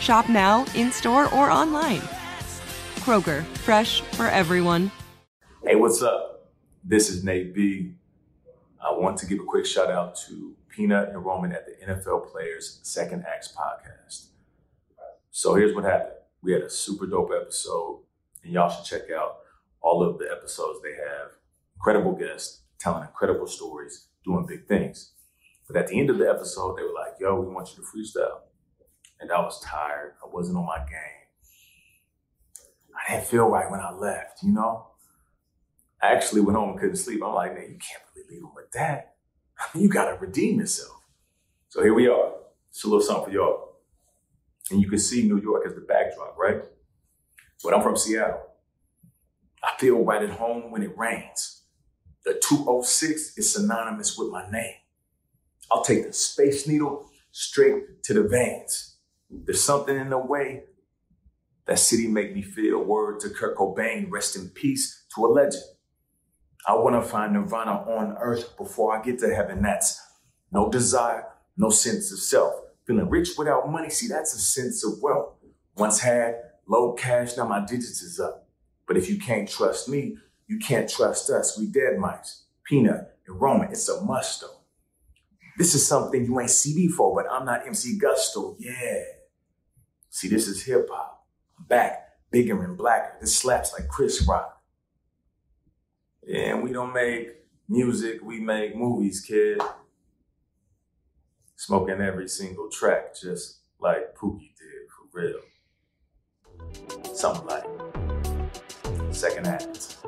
Shop now, in store, or online. Kroger, fresh for everyone. Hey, what's up? This is Nate B. I want to give a quick shout out to Peanut and Roman at the NFL Players Second Acts podcast. So here's what happened. We had a super dope episode, and y'all should check out all of the episodes they have. Incredible guests telling incredible stories, doing big things. But at the end of the episode, they were like, yo, we want you to freestyle. And I was tired. I wasn't on my game. I didn't feel right when I left, you know? I actually went home and couldn't sleep. I'm like, man, you can't really leave them with that. I mean, you gotta redeem yourself. So here we are. It's a little something for y'all. And you can see New York as the backdrop, right? But I'm from Seattle. I feel right at home when it rains. The 206 is synonymous with my name. I'll take the Space Needle straight to the veins. There's something in the way that city make me feel. Word to Kurt Cobain, rest in peace to a legend. I want to find nirvana on earth before I get to heaven. That's no desire, no sense of self. Feeling rich without money, see, that's a sense of wealth. Once had low cash, now my digits is up. But if you can't trust me, you can't trust us. We dead mice. Peanut and Roman, it's a must though. This is something you ain't see before, but I'm not MC Gusto. Yeah. See, this is hip hop. Back, bigger and blacker. This slaps like Chris Rock. And we don't make music, we make movies, kid. Smoking every single track, just like Pookie did, for real. Something like second act.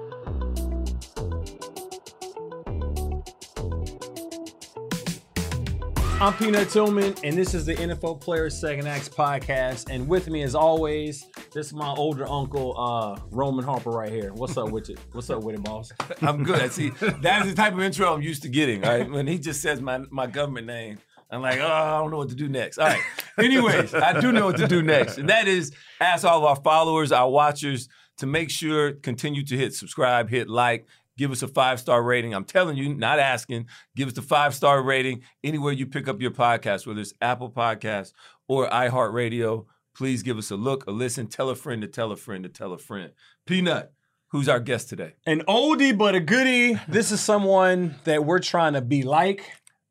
I'm Peanut Tillman, and this is the NFL Players Second Acts podcast. And with me, as always, this is my older uncle, uh, Roman Harper, right here. What's up with it? What's up with it, boss? I'm good. See, that's the type of intro I'm used to getting. Right when he just says my my government name, I'm like, oh, I don't know what to do next. All right. Anyways, I do know what to do next, and that is ask all of our followers, our watchers, to make sure continue to hit subscribe, hit like, give us a five star rating. I'm telling you, not asking. Give us a five star rating anywhere you pick up your podcast, whether it's Apple Podcasts or iHeartRadio. Please give us a look, a listen. Tell a friend to tell a friend to tell a friend. Peanut, who's our guest today? An oldie but a goodie. This is someone that we're trying to be like.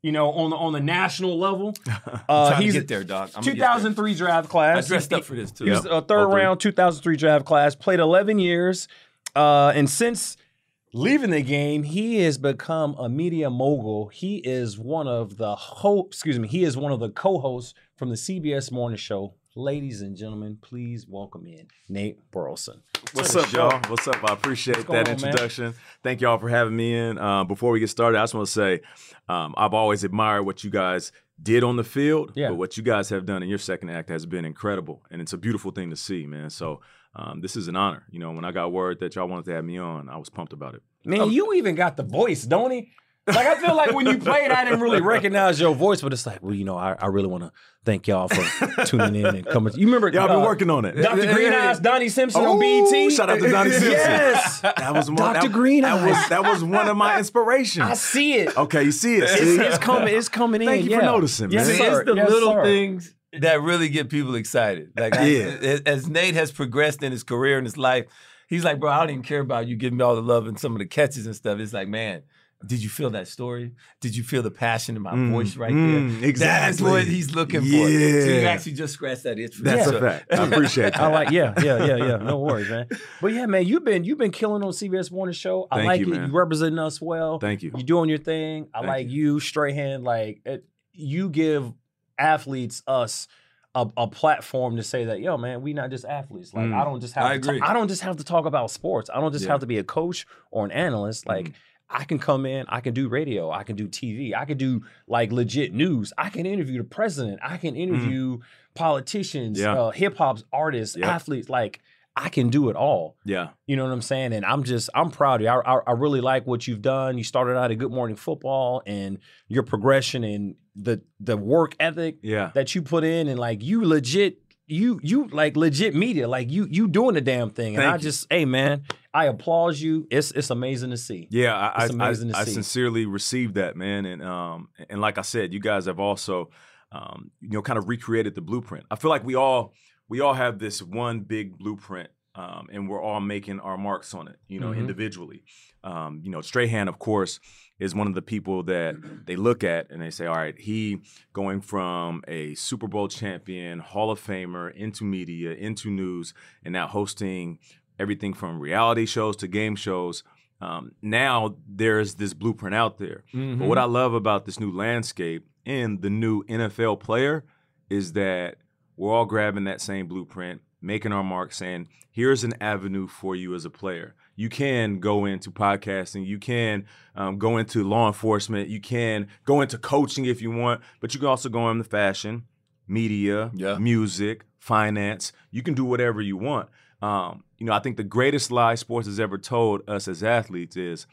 You know, on the on the national level, uh, he's get there, Doc. I'm 2003 draft class. I dressed up for this too. He's a third round 2003 draft class. Played 11 years, uh, and since leaving the game, he has become a media mogul. He is one of the hope. Excuse me. He is one of the co-hosts from the CBS Morning Show. Ladies and gentlemen, please welcome in Nate Burleson. What's up, y'all? What's up? I appreciate that on, introduction. Man? Thank y'all for having me in. Uh, before we get started, I just want to say um, I've always admired what you guys did on the field, yeah. but what you guys have done in your second act has been incredible, and it's a beautiful thing to see, man. So um, this is an honor. You know, when I got word that y'all wanted to have me on, I was pumped about it. Man, you even got the voice, don't he? Like I feel like when you played, I didn't really recognize your voice, but it's like, well, you know, I, I really want to thank y'all for tuning in and coming. You remember? Y'all uh, been working on it. Dr. Green Eyes, Donnie Simpson oh, on BET. Shout out to Donnie Simpson. yes, that was one, Dr. That, Green that was that was one of my inspirations. I see it. Okay, you see it. It's, See? it's coming. It's coming in. Thank you yeah. for noticing, man. See, sir. it's the Yes, little sir. things that really get people excited. Like, I- Yeah. as Nate has progressed in his career and his life, he's like, bro, I don't even care about you giving me all the love and some of the catches and stuff. It's like, man, Did you feel that story? Did you feel the passion in my Mm, voice right mm, there? That's exactly. what he's looking for. So you Yeah. actually just scratched that itch. For That's me. a fact. I appreciate that. I like, yeah, yeah, yeah, yeah. No worries, man. But yeah, man, you've been you've been killing on CBS Morning Show. I Thank like you, it. man. You representing us well. Thank you. You're doing your thing. I Thank like you, Strahan. Like it, you give athletes us a, a platform to say that, yo, man, we not just athletes. Like Mm. I don't just have I to agree. I don't just have to talk about sports. I don't just Yeah. have to be a coach or an analyst. Like Mm. I can come in, I can do radio, I can do TV, I can do like legit news. I can interview the president, I can interview politicians, Mm. Yeah. uh, hip hop's artists, athletes. Like I can do it all. Yeah. You know what I'm saying? And I'm just, I'm proud of you. I, I, I really like what you've done. You started out at Good Morning Football and your progression and the the work ethic Yeah. that you put in and like you legit, you you like legit media, like you you doing the damn thing. And Thank I you. just, hey man, I applaud you. It's it's amazing to see. Yeah, I, It's I, amazing to I, I sincerely received that, man, and um, and like I said, you guys have also, um, you know, kind of recreated the blueprint. I feel like we all we all have this one big blueprint, um, and we're all making our marks on it, you know, Mhm. individually. Um, you know, Strahan, of course, is one of the people that they look at and they say, all right, he going from a Super Bowl champion, Hall of Famer, into media, into news, and now hosting everything from reality shows to game shows. Um, now there's this blueprint out there. But Mm-hmm. what I love about this new landscape and the new NFL player is that we're all grabbing that same blueprint, making our mark, saying, here's an avenue for you as a player. You can go into podcasting, you can um, go into law enforcement, you can go into coaching if you want, but you can also go into fashion, media, Yeah. music, finance. You can do whatever you want. Um, you know, I think the greatest lie sports has ever told us as athletes is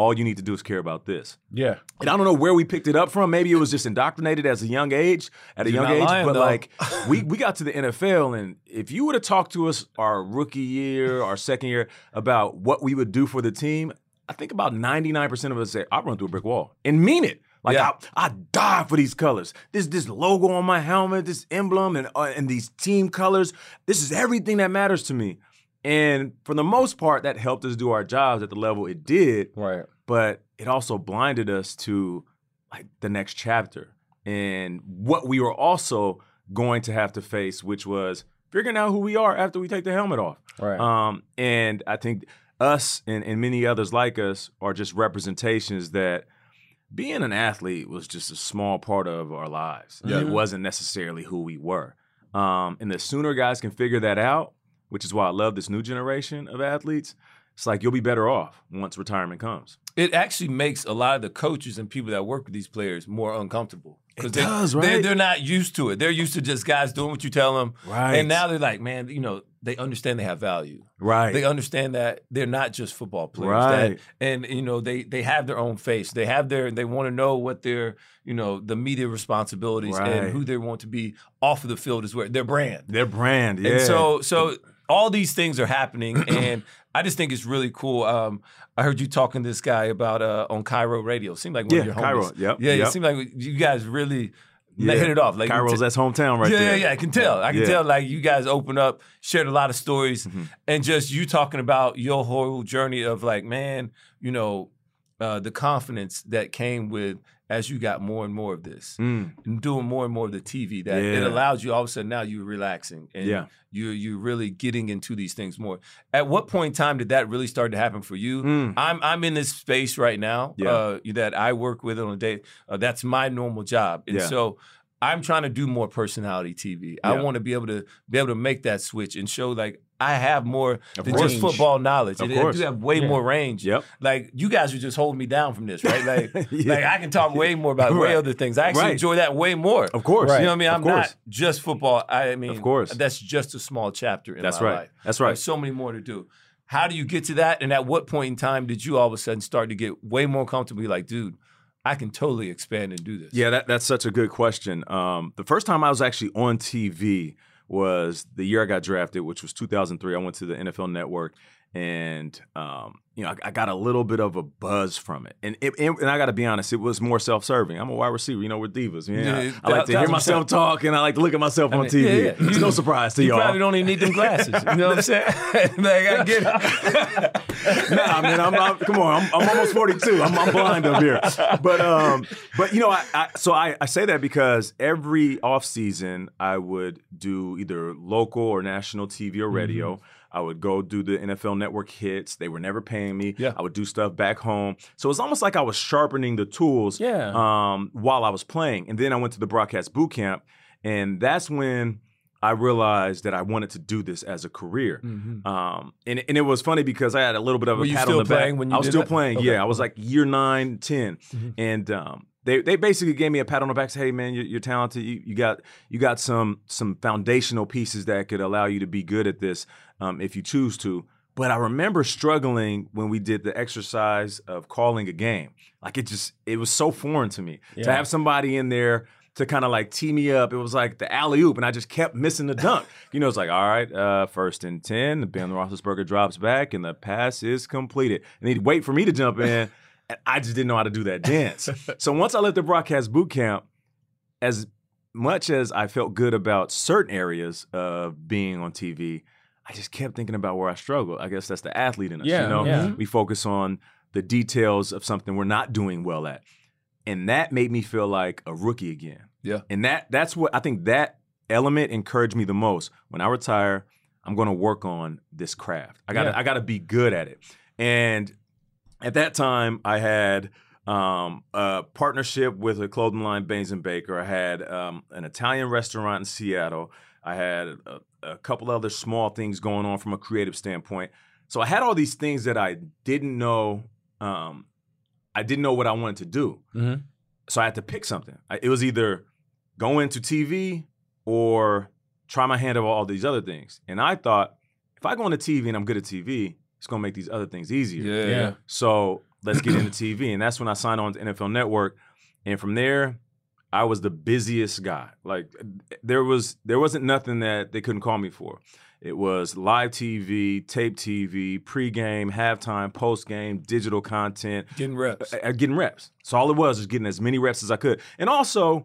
all you need to do is care about this. Yeah. And I don't know where we picked it up from. Maybe it was just indoctrinated as a young age, at a You're young age. lying, but though. like we we got to the NFL, and if you would have talked to us our rookie year, our second year about what we would do for the team, I think about ninety nine percent of us say, "I run through a brick wall and mean it." Like Yeah. I, I die for these colors. This this logo on my helmet, this emblem, and uh, and these team colors. This is everything that matters to me. And for the most part, that helped us do our jobs at the level it did Right. but it also blinded us to like the next chapter and what we were also going to have to face, which was figuring out who we are after we take the helmet off. Right. Um, and I think us and, and many others like us are just representations that being an athlete was just a small part of our lives. Yeah. It wasn't necessarily who we were. Um, and the sooner guys can figure that out, which is why I love this new generation of athletes, it's like you'll be better off once retirement comes. it actually makes a lot of the coaches and people that work with these players more uncomfortable. It they, does, They're, right? they're not used to it. They're used to just guys doing what you tell them. Right. And now they're like, man, you know, they understand they have value. Right. They understand that they're not just football players. Right. That, and you know, they they have their own face. They have their they want to know what their, you know, the media responsibilities Right. and who they want to be off of the field is where their brand. Their brand, yeah. And so so all these things are happening and I just think it's really cool. Um, I heard you talking to this guy about uh, on Cairo Radio. Seemed like one yeah, of your homies. Cairo. Yep. Yeah, yep. it seemed like you guys really Yeah. hit it off. Like Cairo's t- that's hometown right yeah, there. yeah, yeah. I can tell. I can Yeah. tell. Like you guys open up, shared a lot of stories, Mhm. and just you talking about your whole journey of like, man, you know, uh, the confidence that came with as you got more and more of this, Mm, and doing more and more of the TV. That it allows you all of a sudden now you're relaxing and Yeah. you you're really getting into these things more. At what point in time did that really start to happen for you? mm. I'm I'm in this space right now Yeah. uh, that I work with on a day. Uh, that's my normal job, and Yeah. so I'm trying to do more personality TV. I want to be able to be able to make that switch and show like I have more Of than course. just football knowledge. Of And I do have way Yeah. more range. Yep. Like you guys are just holding me down from this, right? Like, Yeah. like I can talk way more about way other things. I actually Right. enjoy that way more. Of course. You know what I mean? Of I'm course. not just football. I mean, Of course. that's just a small chapter in That's my right. life. That's right. There's so many more to do. How do you get to that? And at what point in time did you all of a sudden start to get way more comfortable? Like, dude, I can totally expand and do this. Yeah, that, that's such a good question. Um, the first time I was actually on TV was the year I got drafted, which was 2003. I went to the NFL Network, and um, you know, I, I, got a little bit of a buzz from it. And it, and, I got to be honest, it was more self-serving. I'm a wide receiver, you know, we're divas. Yeah, yeah I, I, like to hear myself talk, and I like to look at myself I on mean, TV. Yeah, yeah. It's no surprise to you y'all. You probably don't even need them glasses. You know what I'm saying? like, I get it. nah, man, I'm, I'm, come on, I'm, I'm almost 42. I'm, I'm, blind up here. But um, but you know, I, so I, I say that because every off season I would do either local or national TV or radio. Mm-hmm I would go do the NFL Network hits. They were never paying me. Yeah. I would do stuff back home. So it's almost like I was sharpening the tools yeah. um, while I was playing. And then I went to the broadcast boot camp, and that's when I realized that I wanted to do this as a career. Mm-hmm. Um, and, and it was funny because I had a little bit of Were a pat on the back. When you I was still that? playing. Okay. Yeah, I was like year nine, 10. Mm-hmm. And um, they they basically gave me a pat on the back. Say, hey man, you're, you're talented. You, you, got you got some some foundational pieces that could allow you to be good at this um, if you choose to. But I remember struggling when we did the exercise of calling a game. Like it just it was so foreign to me yeah. to have somebody in there to kind of like tee me up. It was like the alley oop, and I just kept missing the dunk. you know, it's like, all right, uh, first and 10, Ben Roethlisberger drops back, and the pass is completed. And he'd wait for me to jump in. And I just didn't know how to do that dance. so once I left the broadcast boot camp, as much as I felt good about certain areas of being on TV, I just kept thinking about where I struggle. I guess that's the athlete in us. Yeah, you know, yeah. we focus on the details of something we're not doing well at. And that made me feel like a rookie again. Yeah. And that that's what I think that element encouraged me the most. When I retire, I'm going to work on this craft. I got yeah. I got to be good at it. And at that time, I had um, a partnership with a clothing line, Baynes and Baker. I had um, an Italian restaurant in Seattle. I had a, a, couple other small things going on from a creative standpoint. So I had all these things that I didn't know. Um, I didn't know what I wanted to do. Mm-hmm. So I had to pick something. I, it was either go into TV or try my hand at all these other things. And I thought, if I go into TV and I'm good at TV, it's gonna make these other things easier. Yeah. yeah. So let's get into TV. And that's when I signed on to NFL Network. And from there, I was the busiest guy. Like there was there wasn't nothing that they couldn't call me for. It was live TV, tape TV, pregame, halftime, postgame, digital content, getting reps, uh, getting reps. So all it was was getting as many reps as I could, and also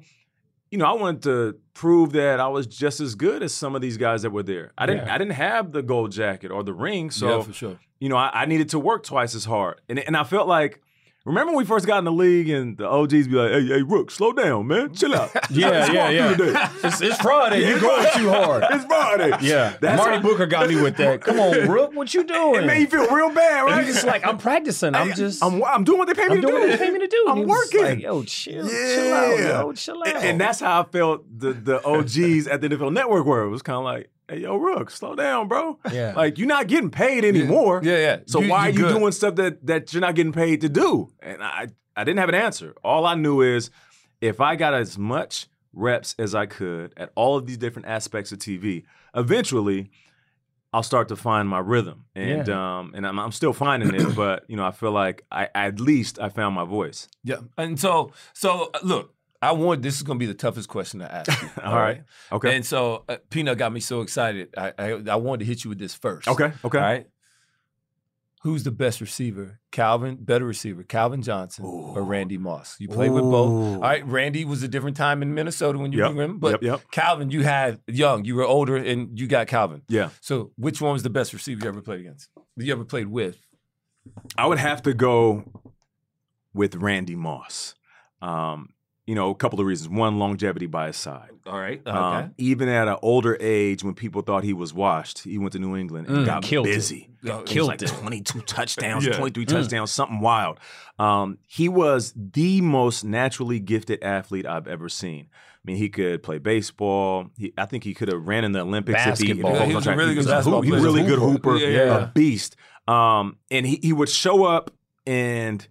you know, I wanted to prove that I was just as good as some of these guys that were there. I didn't, yeah. I didn't have the gold jacket or the ring, so yeah, for sure. You know, I, I, needed to work twice as hard, and and I felt like. Remember when we first got in the league and the OGs be like, "Hey, hey, Rook, slow down, man, chill out." yeah, yeah, yeah. It's, it's, Friday. You're going too hard. It's Friday. Yeah, That's Marty how, Booker got me with that. Come on, Rook, what you doing? It made you feel real bad, right? And he's just like, I'm practicing. I'm just, I'm, I'm doing what they pay me I'm to do. doing what they pay me to do. I'm working. Like, yo, chill, yeah. chill out, yo, chill out. And, and, that's how I felt. The the OGs at the NFL Network were. It was kind of like, hey, yo, Rook, slow down, bro. Yeah. Like, you're not getting paid anymore. Yeah, yeah. So you, why you are you good. doing stuff that, that you're not getting paid to do? And I, I didn't have an answer. All I knew is if I got as much reps as I could at all of these different aspects of TV, eventually I'll start to find my rhythm. And yeah. um, and I'm, I'm, still finding it, but you know, I feel like I at least I found my voice. Yeah. And so so uh, look, I want this is going to be the toughest question to ask. You, all right. Okay. And so uh, Peanut got me so excited. I, I I wanted to hit you with this first. Okay. Okay. All right who's the best receiver? Calvin, better receiver, Calvin Johnson Ooh. or Randy Moss? You played with both. All right, Randy was a different time in Minnesota when you yep. were him, but yep, yep. Calvin, you had young, you were older, and you got Calvin. Yeah. So which one was the best receiver you ever played against? You ever played with? I would have to go with Randy Moss. Um, you know, a couple of reasons. One, longevity by his side. All right. Okay. Um, even at an older age, when people thought he was washed, he went to New England and Mm, got killed it. busy. Got- He was like it. 22 touchdowns, Yeah. 23 Mm. touchdowns, something wild. Um, he was the most naturally gifted athlete I've ever seen. I mean, he could play baseball. He, I think he could have ran in the Olympics if he, if Basketball. he, Yeah, he was a really good basketball hoop- He was a really good hooper, yeah. a beast. Um, and he, he would show up and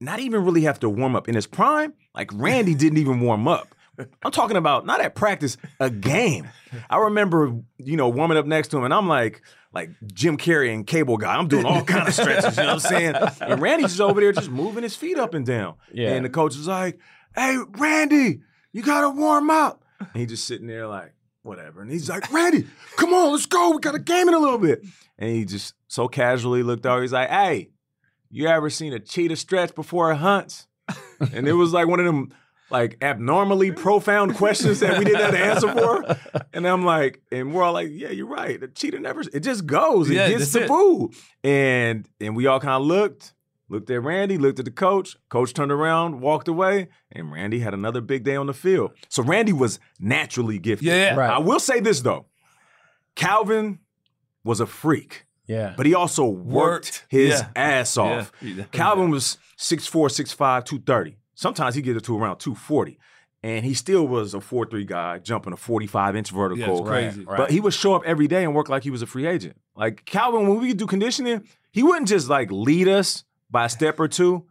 not even really have to warm up. In his prime, like Randy didn't even warm up. I'm talking about not at practice, a game. I remember, you know, warming up next to him, and I'm like, like Jim Carrey and Cable Guy. I'm doing all kind of stretches, you know what I'm saying? And Randy's just over there just moving his feet up and down. Yeah. And the coach was like, "Hey, Randy, you gotta warm up." And he just sitting there like, whatever. And he's like, Randy, come on, let's go. We got a game in a little bit. And he just so casually looked over. He's like, hey, you ever seen a cheetah stretch before it hunts? and it was like one of them like abnormally profound questions that we didn't have to answer for. And I'm like, and we're all like, yeah, you're right. The cheetah never, it just goes. It Yeah, gets the it. food. And and we all kind of looked, looked at Randy, looked at the coach. Coach turned around, walked away, and Randy had another big day on the field. So Randy was naturally gifted. Yeah, yeah. Right. I will say this though. Calvin was a freak, Yeah. but he also worked, Worked. his Yeah. ass off. Yeah. Calvin was 6'4, 6'5, 230. Sometimes he get it to around 240. And he still was a 4 3 guy jumping a 45 inch vertical. Yeah, it's crazy. Right. But he would show up every day and work like he was a free agent. Like Calvin, when we do conditioning, he wouldn't just like lead us by a step or two.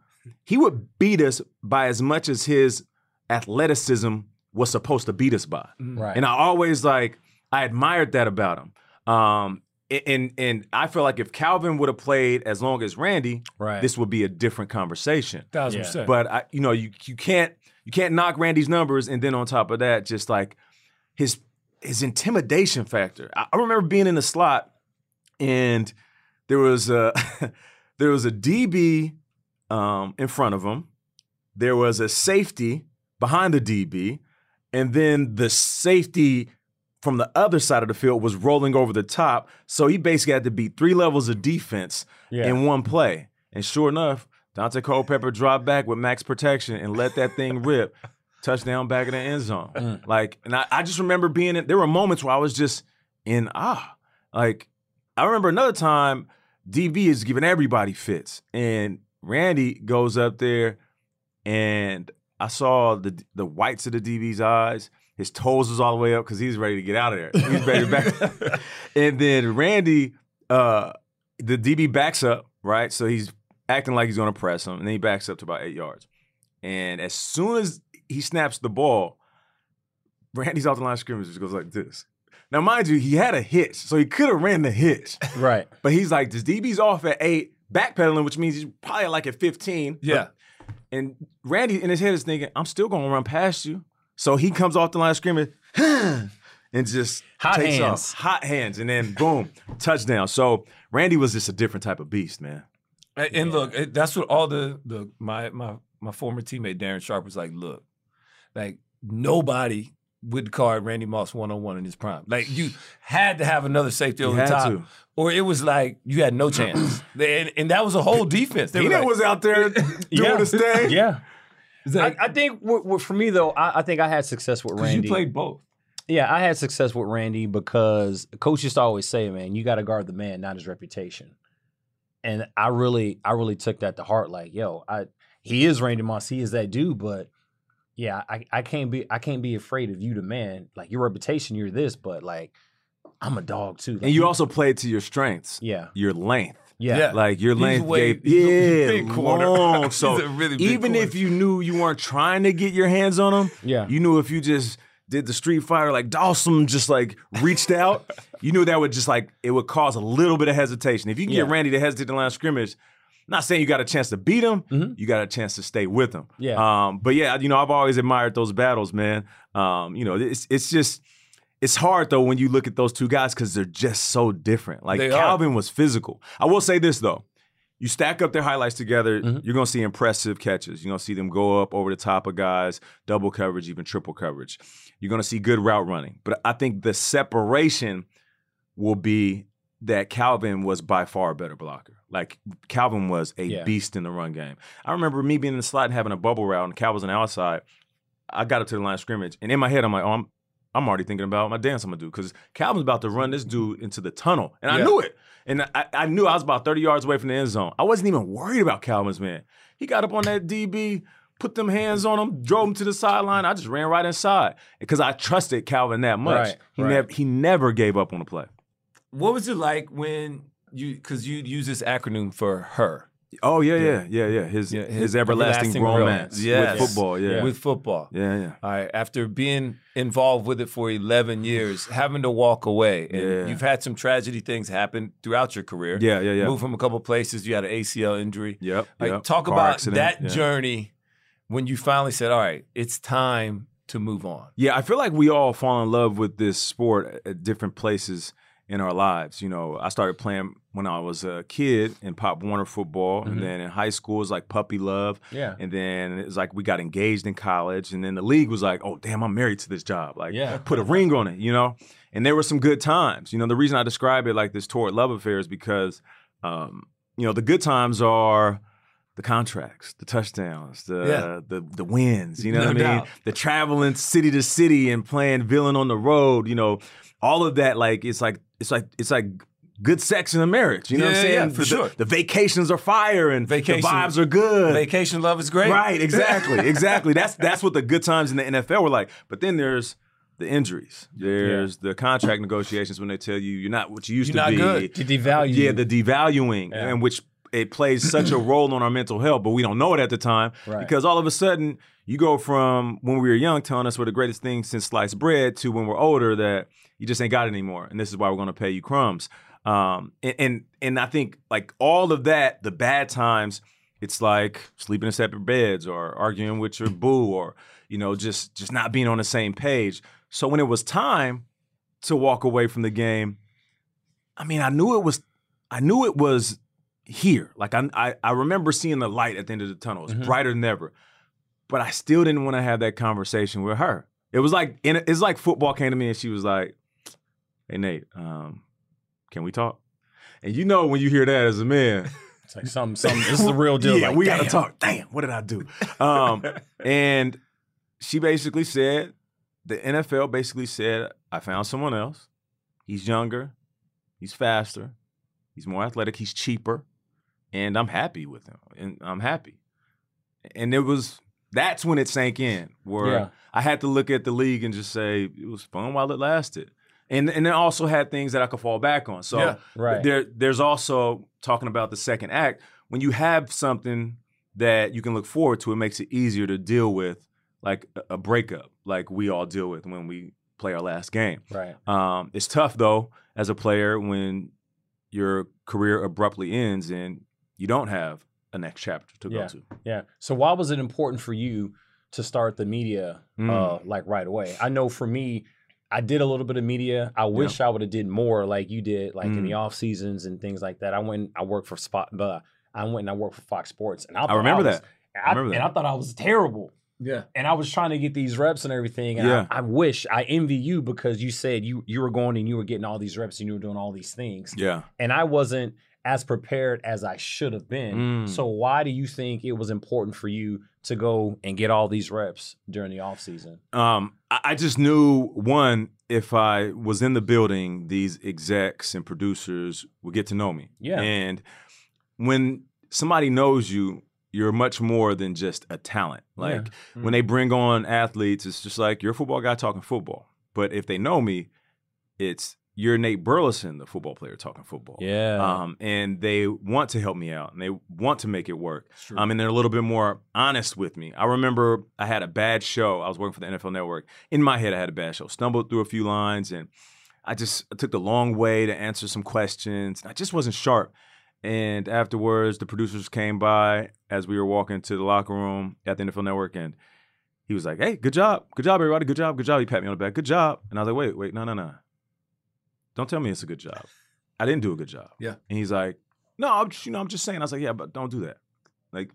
He would beat us by as much as his athleticism was supposed to beat us by. Right. And I always like I admired that about him. Um, and and I feel like if Calvin would have played as long as Randy, Right. this would be a different conversation. Thousand Yeah. percent. But I, you know, you you can't you can't knock Randy's numbers, and then on top of that, just like his his intimidation factor. I, I remember being in the slot, and there was a there was a DB um, in front of him. There was a safety behind the DB, and then the safety from the other side of the field was rolling over the top. So he basically had to beat three levels of defense Yeah. in one play. And sure enough, Daunte Culpepper dropped back with max protection and let that thing rip. Touchdown back in the end zone. Mm. Like, and I, I just remember being in, there were moments where I was just in awe. Like, I remember another time DB is giving everybody fits. And Randy goes up there and I saw the the whites of the DB's eyes. His toes was all the way up because he's ready to get out of there. He's ready to back. and then Randy, uh, the DB backs up, right? So he's acting like he's going to press him, and then he backs up to about eight yards. And as soon as he snaps the ball, Randy's off the line of scrimmage, just goes like this. Now, mind you, he had a hitch, so he could have ran the hitch. Right. But he's like, this DB's off at eight, backpedaling, which means he's probably like at 15. yeah. And Randy in his head is thinking, I'm still gonna run past you. So he comes off the line screaming, and just Hot takes hands. off. Hot hands. And then boom, touchdown. So Randy was just a different type of beast, man. And, and look, that's what all the the my my my former teammate Darren Sharp was like. Look, like nobody would card Randy Moss one on one in his prime. Like you had to have another safety You over the top, to. or it was like you had no chance. and, and that was a whole defense. They were Peanut like, was out there doing Yeah. his thing. Yeah. It's I, I think w- w- for me though, I, I think I had success with Randy. you played both. Yeah, I had success with Randy because coach used to always say, "Man, you got to guard the man, not his reputation." And I really, I really took that to heart. Like, yo, I he is Randy Moss, he is that dude, but yeah, I, I can't be, I can't be afraid of you, the man. Like your reputation, you're this, but like I'm a dog too. Like, And you also played to your strengths, yeah, your length. Yeah, Yeah. Like your He's length way- gave, he's a yeah, big corner. long. So He's a really big even corner. if you knew you weren't trying to get your hands on him, yeah. You knew if you just did the Street Fighter like Dhalsim just like reached out, you knew that would just like it would cause a little bit of hesitation. If you can get Randy to hesitate in the line of scrimmage, not saying you got a chance to beat him, Mhm. you got a chance to stay with him. Yeah. Um, but yeah, you know, I've always admired those battles, man. Um, you know, it's it's just it's hard though when you look at those two guys because they're just so different. Like They are. Calvin was physical. I will say this though. You stack up their highlights together, Mhm. you're gonna see impressive catches. You're gonna see them go up over the top of guys, double coverage, even triple coverage. You're gonna see good route running. But I think the separation will be that Calvin was by far a better blocker. Like Calvin was a Yeah. beast in the run game. I remember me being in the slot and having a bubble route, and Cal was on the outside. I got up to the line of scrimmage, and in my head, I'm like, oh, I'm, I'm already thinking about my dance I'm gonna do because Calvin's about to run this dude into the tunnel, and I knew it. And I, I knew I was about 30 yards away from the end zone. I wasn't even worried about Calvin's man. He got up on that DB, put them hands on him, drove him to the sideline. I just ran right inside because I trusted Calvin that much. Right, he right. never he never gave up on the play. What was it like when you because you use this acronym for her Oh yeah, yeah, yeah, yeah. His Yeah, his, his everlasting, everlasting romance romance. Yes. with football. Yeah, with football? yeah, yeah. All right. After being involved with it for 11 years, having to walk away, and Yeah. you've had some tragedy things happen throughout your career. Yeah, yeah, yeah. Moved from a couple places. You had an ACL injury. Yep. Like, yep. talk Car about accident, that yeah. journey when you finally said, "All right, it's time to move on. Yeah, I feel like we all fall in love with this sport at different places in our lives. You know, I started playing when I was a kid in Pop Warner football, Mhm. and then in high school it was like puppy love, Yeah. and then it was like we got engaged in college, and then the league was like, oh damn, I'm married to this job, like Yeah. put a ring on it, you know. And there were some good times. You know, the reason I describe it like this torrid love affair is because, um, you know, the good times are the contracts, the touchdowns, the Yeah. the the wins. You know No what I mean? doubt. The traveling city to city and playing villain on the road. You know, all of that. Like it's like it's like it's like good sex in a marriage. You know what I'm saying? yeah, for the, sure. The vacations are fire and Vacation- the vibes are good. Vacation love is great. Right, exactly, exactly. That's that's what the good times in the NFL were like. But then there's the injuries. There's the contract negotiations when they tell you you're not what you used You're to not be. good. To devalue. Yeah, the devaluing, Yeah. and which it plays such a role on our mental health, but we don't know it at the time Right. because all of a sudden you go from when we were young telling us we're the greatest thing since sliced bread to when we're older that you just ain't got it anymore, and this is why we're going to pay you crumbs. Um, and, and and I think like all of that, the bad times, it's like sleeping in separate beds or arguing with your boo or you know just just not being on the same page. So when it was time to walk away from the game, I mean, I knew it was, I knew it was here. Like I, I, I remember seeing the light at the end of the tunnel. It's Mhm. brighter than ever. But I still didn't want to have that conversation with her. It was like, in it's like football came to me and she was like, "Hey Nate, um, can we talk?" And you know when you hear that as a man, It's like some some. This is the real deal. yeah, like, we got to talk. Damn, what did I do? Um, and she basically said, the NFL basically said, I found someone else. He's younger, he's faster, he's more athletic, he's cheaper, and I'm happy with him. And I'm happy. And it was that's when it sank in, where Yeah. I had to look at the league and just say it was fun while it lasted. And and it also had things that I could fall back on. So Yeah. Right. there, there's also talking about the second act. When you have something that you can look forward to, it makes it easier to deal with, like a- a breakup, like we all deal with when we play our last game. Right. Um, it's tough though as a player when your career abruptly ends and you don't have a next chapter to Yeah. go to. Yeah. So why was it important for you to start the media Mm. uh like right away? I know for me, I did a little bit of media. I wish I would have did more like you did, like in Mm. the off seasons and things like that. I went I worked for Spot but I went and I worked for Fox Sports and I, thought remember was- that. I, remember and that. I thought I was terrible. Yeah. And I was trying to get these reps and everything. And Yeah. I, I wish I envy you because you said you you were going and you were getting all these reps and you were doing all these things Yeah. and I wasn't as prepared as I should have been. Mm. So why do you think it was important for you to go and get all these reps during the off season? Um, I, I just knew one, if I was in the building, these execs and producers would get to know me. Yeah. And when somebody knows you, you're much more than just a talent. Like Mm. when they bring on athletes, it's just like you're a football guy talking football. But if they know me, it's you're Nate Burleson, the football player talking football. Yeah. Um, and they want to help me out and they want to make it work. True. Um, and they're a little bit more honest with me. I remember I had a bad show. I was working for the NFL Network. In my head, I had a bad show. Stumbled through a few lines, and I just I took the long way to answer some questions. I just wasn't sharp. And afterwards, the producers came by as we were walking to the locker room at the NFL Network, and he was like, "Hey, good job, good job, everybody, good job, good job." He pat me on the back, "Good job," and I was like, "Wait, wait, no, no, no, don't tell me it's a good job. I didn't do a good job." Yeah. And he's like, "No, I'm just, you know, I'm just saying." I was like, "Yeah, but don't do that. Like,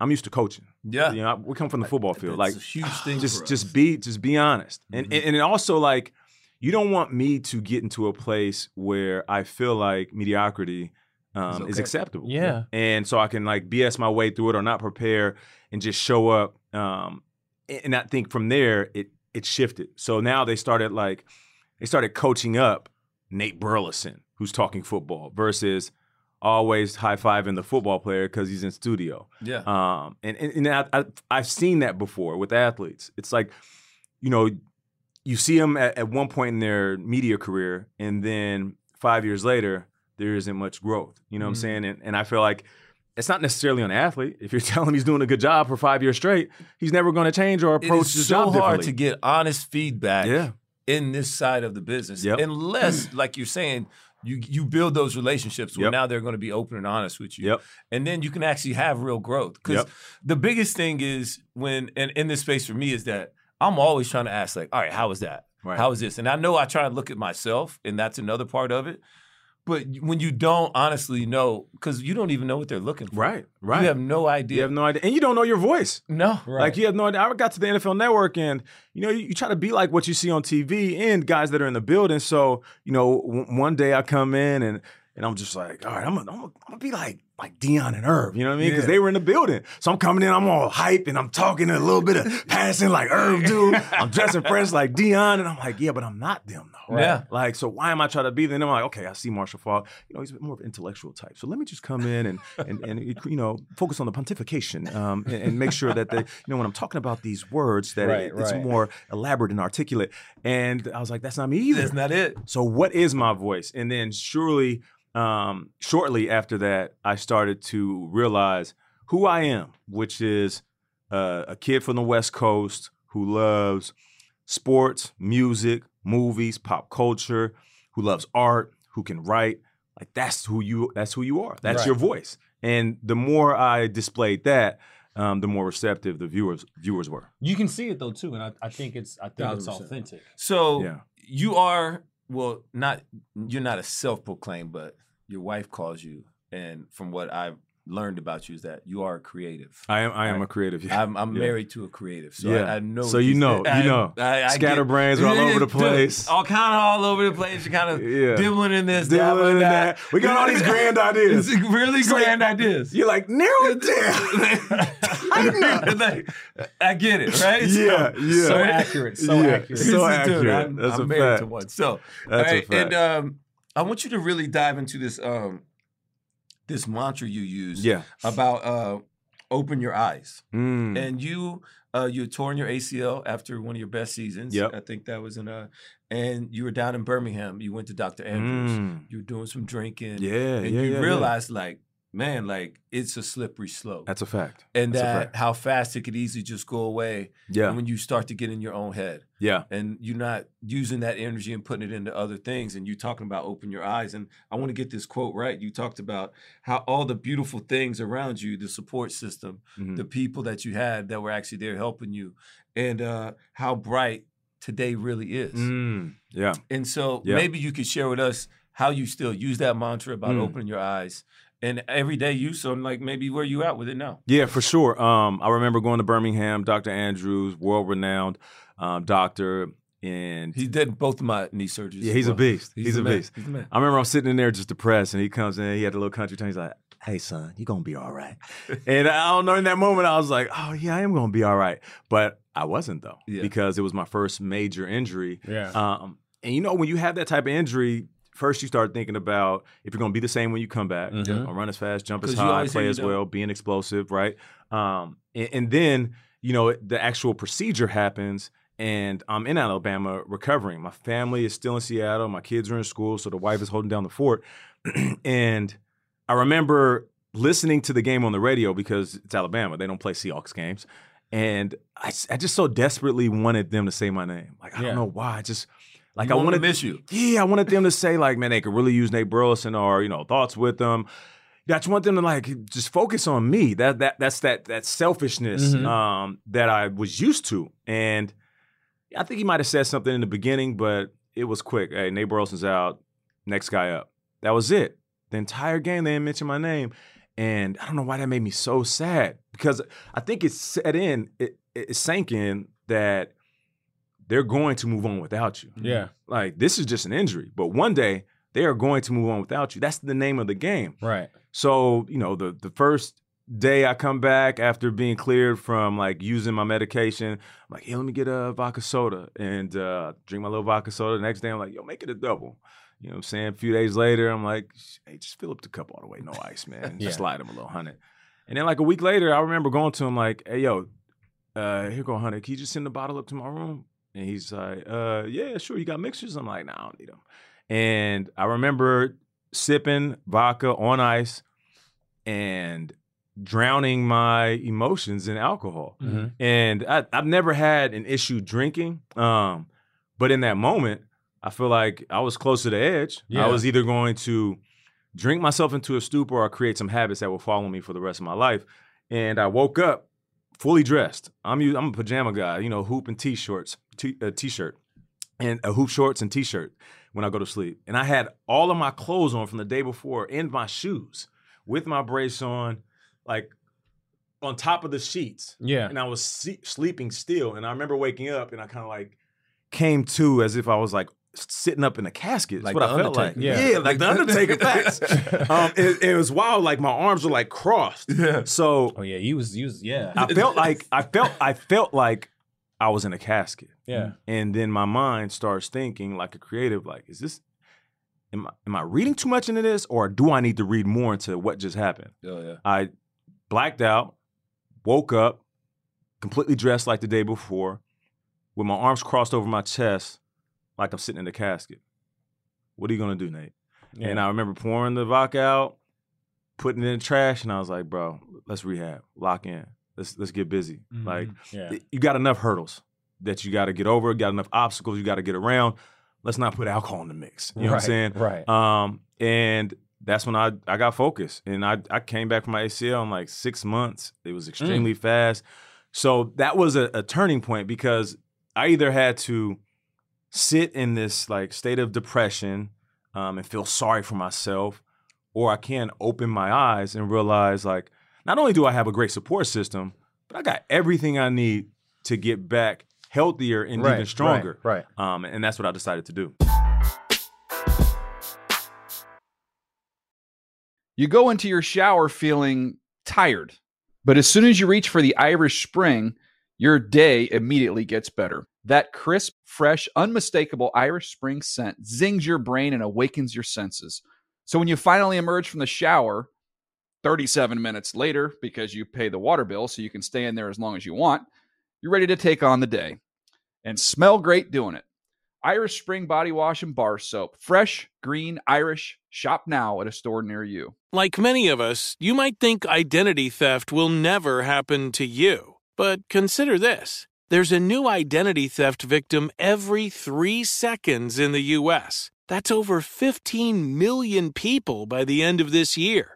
I'm used to coaching. Yeah. You know, I- we come from the football field. That's Like, a huge thing. just just be just be honest and, Mhm. and and it also like you don't want me to get into a place where i feel like mediocrity um, is acceptable Yeah. and so i can like bs my way through it or not prepare and just show up um, and and i think from there it it shifted so now they started like they started coaching up nate burleson who's talking football versus always high-fiving the football player because he's in studio yeah. um, and and, and I, I, I've seen that before with athletes. It's like, you know, you see them at, at one point in their media career, and then five years later, there isn't much growth. You know what I'm Mm. saying? And, and I feel like it's not necessarily the athlete. If you're telling him he's doing a good job for five years straight, he's never going to change or approach is his so job hard to get honest feedback yeah, in this side of the business, Yep. unless, like you're saying, you you build those relationships where Yep. now they're going to be open and honest with you, Yep. and then you can actually have real growth. Because the biggest thing is when, and in this space for me is that I'm always trying to ask, like, all right, how is that? Right. How is this? And I know I try to look at myself, and that's another part of it. But when you don't honestly know, because you don't even know what they're looking for. Right, right. You have no idea. You have no idea, and you don't know your voice. no. Right. Like you have no idea. I got to the NFL Network, and you know, you, you try to be like what you see on TV and guys that are in the building. So you know, w- one day I come in and and I'm just like, all right, I'm gonna, I'm gonna, I'm gonna be like like Deion and Irv, you know what I mean? Because Yeah. they were in the building. So I'm coming in, I'm all hype, and I'm talking a little bit of passing like Irv dude. I'm dressing fresh like Deion, and I'm like, yeah, but I'm not them though. Right. Yeah. Like, so why am I trying to be them? I'm like, okay, I see Marshall Faulk. You know, he's a bit more of an intellectual type. So let me just come in and and and you know focus on the pontification um, and, and make sure that they, you know, when I'm talking about these words, that Right, it- it's right. more elaborate and articulate. And I was like, that's not me either. That's not it. So what is my voice? And then surely, um, shortly after that, I started to realize who I am, which is uh, a kid from the West Coast who loves sports, music, movies, pop culture, who loves art, who can write. Like that's who you. That's who you are. That's Right. your voice. And the more I displayed that, um, the more receptive the viewers viewers were. You can see it though too, and I, I think it's I think it's Thousand percent. authentic. So Yeah. you are well, not you're not a self-proclaimed, but your wife calls you, and from what I've learned about you is that you are a creative. I am. I am Right. a creative. Yeah. I'm, I'm Yeah. married to a creative, so Yeah. I, I know. So you know, you know. I, I Scatterbrains are all over the Dude, place. all kind of all over the place. You're kind of Yeah. dibbling in this, Dibbling dabbling in that. that. We got all these grand ideas. It's really It's like- grand ideas. You're like narrow it down. Like, I get it, right? Yeah, yeah. So accurate, so accurate. So Dude, accurate. I'm, That's I'm a married fact. to one. So, That's all a fact. and um, I want you to really dive into this um, this mantra you use yeah. about uh, open your eyes. Mm. And you uh, you had torn your ACL after one of your best seasons. Yep. I think that was in a, and you were down in Birmingham. You went to Dr. Andrews. Mm. You were doing some drinking. Yeah, and yeah, you yeah, yeah. realized like, man, like it's a slippery slope. That's a fact. and that's that fact. how fast it could easily just go away Yeah. when you start to get in your own head Yeah. and you're not using that energy and putting it into other things and you're talking about open your eyes and i want to get this quote right you talked about how all the beautiful things around you the support system Mhm. the people that you had that were actually there helping you and uh, how bright today really is Mm. Yeah. and so Yeah. maybe you could share with us how you still use that mantra about Mm. opening your eyes and everyday use on like maybe where you at with it now Yeah, for sure. Um, I remember going to Birmingham, Dr. Andrews, world renowned um, doctor, and he did both of my knee surgeries yeah, he's a beast. He's, the a beast. He's the man. I remember I'm sitting in there just depressed, and he comes in. He had a little country tone. He's like, "Hey, son, you gonna be all right." and I don't know. In that moment, I was like, "Oh yeah, I am gonna be all right," but I wasn't though, Yeah. because it was my first major injury. Yeah. Um, and you know, when you have that type of injury, first you start thinking about if you're going to be the same when you come back, Mhm. you run as fast, jump as high, play as well, being explosive, right? Um, and, and then you know the actual procedure happens. And I'm in Alabama recovering. My family is still in Seattle. My kids are in school, so the wife is holding down the fort. and I remember listening to the game on the radio because it's Alabama. They don't play Seahawks games. And I just so desperately wanted them to say my name. Like, I Yeah. don't know why. I just, like, You I wanted miss you. Yeah, I wanted them to say, like, man, they could really use Nate Burleson or, you know, thoughts with them. I just want them to like just focus on me. That that that's that that selfishness Mhm. um, that I was used to. And I think he might have said something in the beginning, but it was quick. Hey, Nate Burleson's out. Next guy up. That was it. The entire game they didn't mention my name, and I don't know why that made me so sad because I think it set in. It, it sank in that they're going to move on without you. Yeah. Like this is just an injury, but one day they are going to move on without you. That's the name of the game. Right. So, you know, the the first day I come back after being cleared from like using my medication, I'm like, hey, let me get a vodka soda and uh, drink my little vodka soda. The next day I'm like, yo, make it a double. You know what I'm saying? A few days later, I'm like, hey, just fill up the cup all the way, no ice, man. Yeah. Just slide him a little hundred. And then like a week later, I remember going to him like, hey, yo, uh, here go hundred. Can you just send the bottle up to my room? And he's like, uh, yeah, sure. You got mixtures? I'm like, nah, I don't need them. And I remember sipping vodka on ice and drowning my emotions in alcohol. Mm-hmm. And I, I've never had an issue drinking. Um, but in that moment, I feel like I was close to the edge. Yeah. I was either going to drink myself into a stupor or create some habits that will follow me for the rest of my life. And I woke up fully dressed. I'm I'm a pajama guy, you know, hoop and t-shirts, t- uh, t-shirt, and a hoop shorts and t-shirt when I go to sleep. And I had all of my clothes on from the day before and my shoes with my brace on, like on top of the sheets. Yeah. And I was se- sleeping still. And I remember waking up and I kind of like came to as if I was like sitting up in a casket. That's Like what I felt like. Yeah, Yeah. like the Undertaker. Facts. um, it, it was wild. Like my arms were like crossed. Yeah. So Oh yeah, you was you was yeah. I felt like I felt I felt like I was in a casket. yeah. Mm. And then my mind starts thinking like a creative, like, is this am I am I reading too much into this or do I need to read more into what just happened? Oh yeah. I blacked out, woke up, completely dressed like the day before, with my arms crossed over my chest, like I'm sitting in a casket. What are you gonna do, Nate? yeah. And I remember pouring the vodka out, putting it in the trash, and I was like, bro, let's rehab, lock in. Let's let's get busy. Mhm. Like yeah. you got enough hurdles that you got to get over, got enough obstacles you got to get around. Let's not put alcohol in the mix. You know what I'm saying? Right. Um, and that's when I I got focused, and I I came back from my ACL in like six months. It was extremely fast, so that was a, a turning point because I either had to sit in this like state of depression um, and feel sorry for myself, or I can open my eyes and realize like not only do I have a great support system, but I got everything I need to get back healthier and right. even stronger. Right. right. Um, and that's what I decided to do. You go into your shower feeling tired, but as soon as you reach for the Irish Spring, your day immediately gets better. That crisp, fresh, unmistakable Irish Spring scent zings your brain and awakens your senses. So when you finally emerge from the shower, 37 minutes later, because you pay the water bill so you can stay in there as long as you want, you're ready to take on the day and smell great doing it. Irish Spring Body Wash and Bar Soap. Fresh, green, Irish. Shop now at a store near you. Like many of us, you might think identity theft will never happen to you. But consider this there's a new identity theft victim every three seconds in the U.S. That's over 15 million people by the end of this year,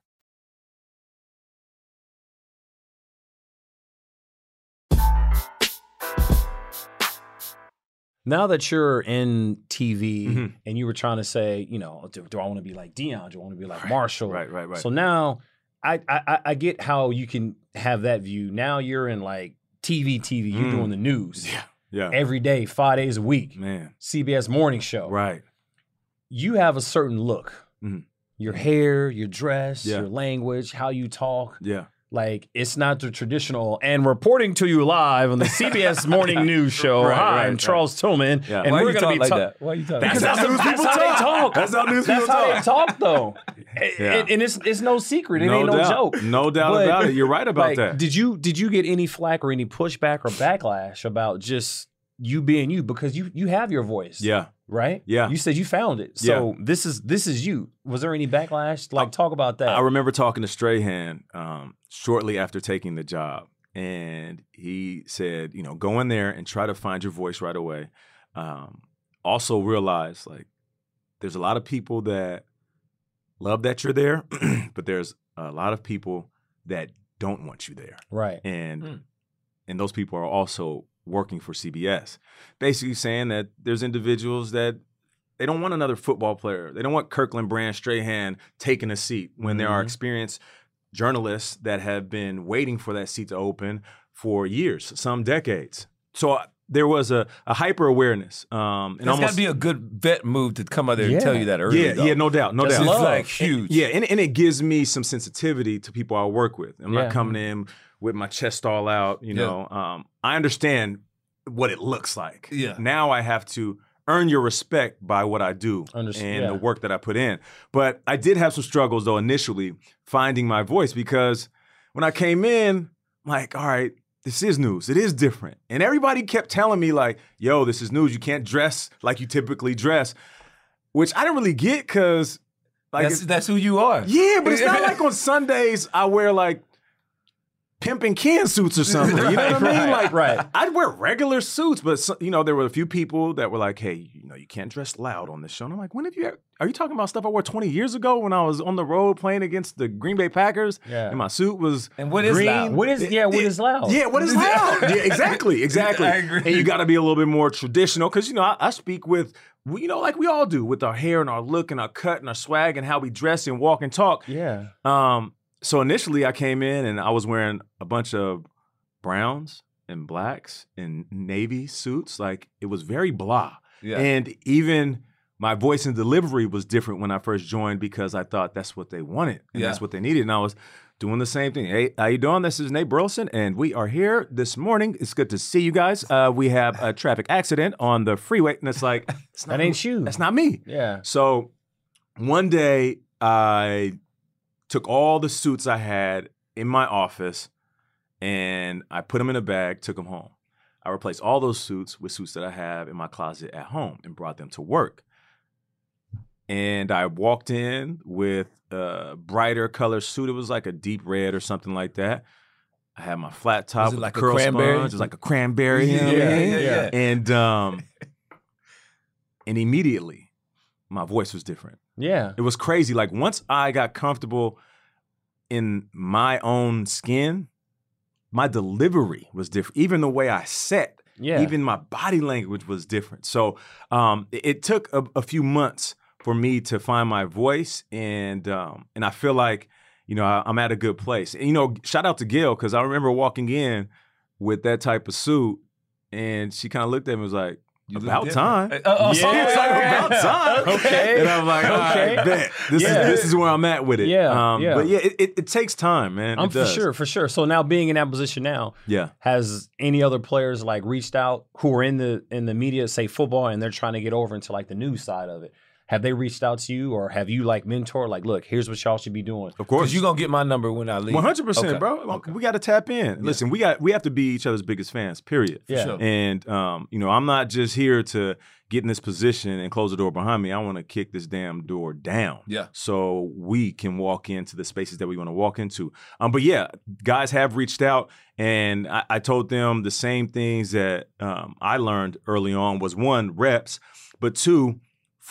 Now that you're in TV Mhm. and you were trying to say, you know, do, do I want to be like Deion? Do I want to be like Marshall? Right, right, right. So now I, I I- get how you can have that view. Now you're in like TV, TV. You're Mm. doing the news yeah, yeah, every day, five days a week. man, CBS morning show. right. You have a certain look. Mhm. Your hair, your dress, Yeah. your language, how you talk. Yeah, Like it's not the traditional. And reporting to you live on the CBS Morning News Show. Right, Hi, right, I'm right. Charles Tillman, Yeah. and Why we're gonna talk be like ta- that? Why you talk Because That's that's, how news that's people how they talk. talk. That's how news That's people how talk. they talk, though. And- Yeah. and, and it's it's no secret. It no ain't no doubt, joke. no doubt But, about it. You're right about like, that. Did you did you get any flack or any pushback or backlash about just you being you because you you have your voice? yeah, Right. Yeah. You said you found it. So this is this is you. Was there any backlash? Like talk about that. I remember talking to Strahan um, shortly after taking the job, and he said, you know, go in there and try to find your voice right away. Um, also realize like there's a lot of people that love that you're there, but there's a lot of people that don't want you there, right. and Hmm. and those people are also working for CBS, basically saying that there's individuals that they don't want another football player. They don't want Kirkland Brand Strahan taking a seat when there are Mhm. experienced journalists that have been waiting for that seat to open for years, some decades. so I- there was a, a hyper awareness. Um, and It's got to be a good vet move to come out there and tell you that early. yeah, though. yeah, no doubt, no That's doubt. It's like huge. Yeah, and, and it gives me some sensitivity to people I work with. I'm Yeah. not coming in with my chest all out. You Yeah. know, um, I understand what it looks like. Yeah. Now I have to earn your respect by what I do Underst- and yeah. the work that I put in. But I did have some struggles though initially finding my voice because when I came in, I'm like, all right, this is news. It is different. And everybody kept telling me, like, yo, this is news. You can't dress like you typically dress, which I didn't really get because, like, that's, that's who you are. yeah, but it's not like on Sundays I wear like pimping can suits or something. You know what I mean? Right, like, right. I'd wear regular suits, but so- you know, there were a few people that were like, "Hey, you know, you can't dress loud on this show." And I'm like, "When have you? Are you talking about stuff I wore 20 years ago when I was on the road playing against the Green Bay Packers? Yeah. and my suit was And what is green. loud? What is yeah? What is loud? Yeah, what is loud? yeah, exactly, exactly. I agree. And you got to be a little bit more traditional because you know I, I speak with you know like we all do with our hair and our look and our cut and our swag and how we dress and walk and talk. yeah. Um, so initially I came in and I was wearing a bunch of browns and blacks and navy suits. Like it was very blah. Yeah. And even my voice and delivery was different when I first joined because I thought that's what they wanted and Yeah. that's what they needed. And I was doing the same thing. Hey, how you doing? This is Nate Burleson, and we are here this morning. It's good to see you guys. Uh, we have a traffic accident on the freeway, and it's like it's not That ain't you. That's not me. Yeah. So one day I took all the suits I had in my office and I put them in a bag, took them home. I replaced all those suits with suits that I have in my closet at home and brought them to work. And I walked in with a brighter color suit. It was like a deep red or something like that. I had my flat top with like a curl cranberry? sponge. It was like a cranberry. you know what I Yeah, mean? yeah, yeah. And um, and immediately, my voice was different. Yeah. It was crazy. Like once I got comfortable in my own skin, my delivery was different. Even the way I sat, Yeah. even my body language was different. So um, it, it took a, a few months for me to find my voice, and um, and I feel like you know I, I'm at a good place. And you know, shout out to Gail because I remember walking in with that type of suit, and she kind of looked at me and was like. You About time. Uh, oh, yeah, it was like about time. Okay. And I'm like, okay, Okay. bet. This Yeah. is this is where I'm at with it. Yeah, Um, yeah. But yeah, it, it, it takes time, man. I'm It for sure, for sure. So now being in that position now, Yeah. has any other players like reached out who are in the in the media, say football, and they're trying to get over into like the news side of it? Have they reached out to you, or have you like mentor? Like, look, here's what y'all should be doing. Of course. You're going to get my number when I leave. One hundred percent, Okay. bro. Okay. We got to tap in. Listen, we got we have to be each other's biggest fans. Period. Yeah. sure. And um, you know, I'm not just here to get in this position and close the door behind me. I want to kick this damn door down. Yeah. So we can walk into the spaces that we want to walk into. Um, but yeah, guys have reached out, and I, I told them the same things that um, I learned early on was one reps, but two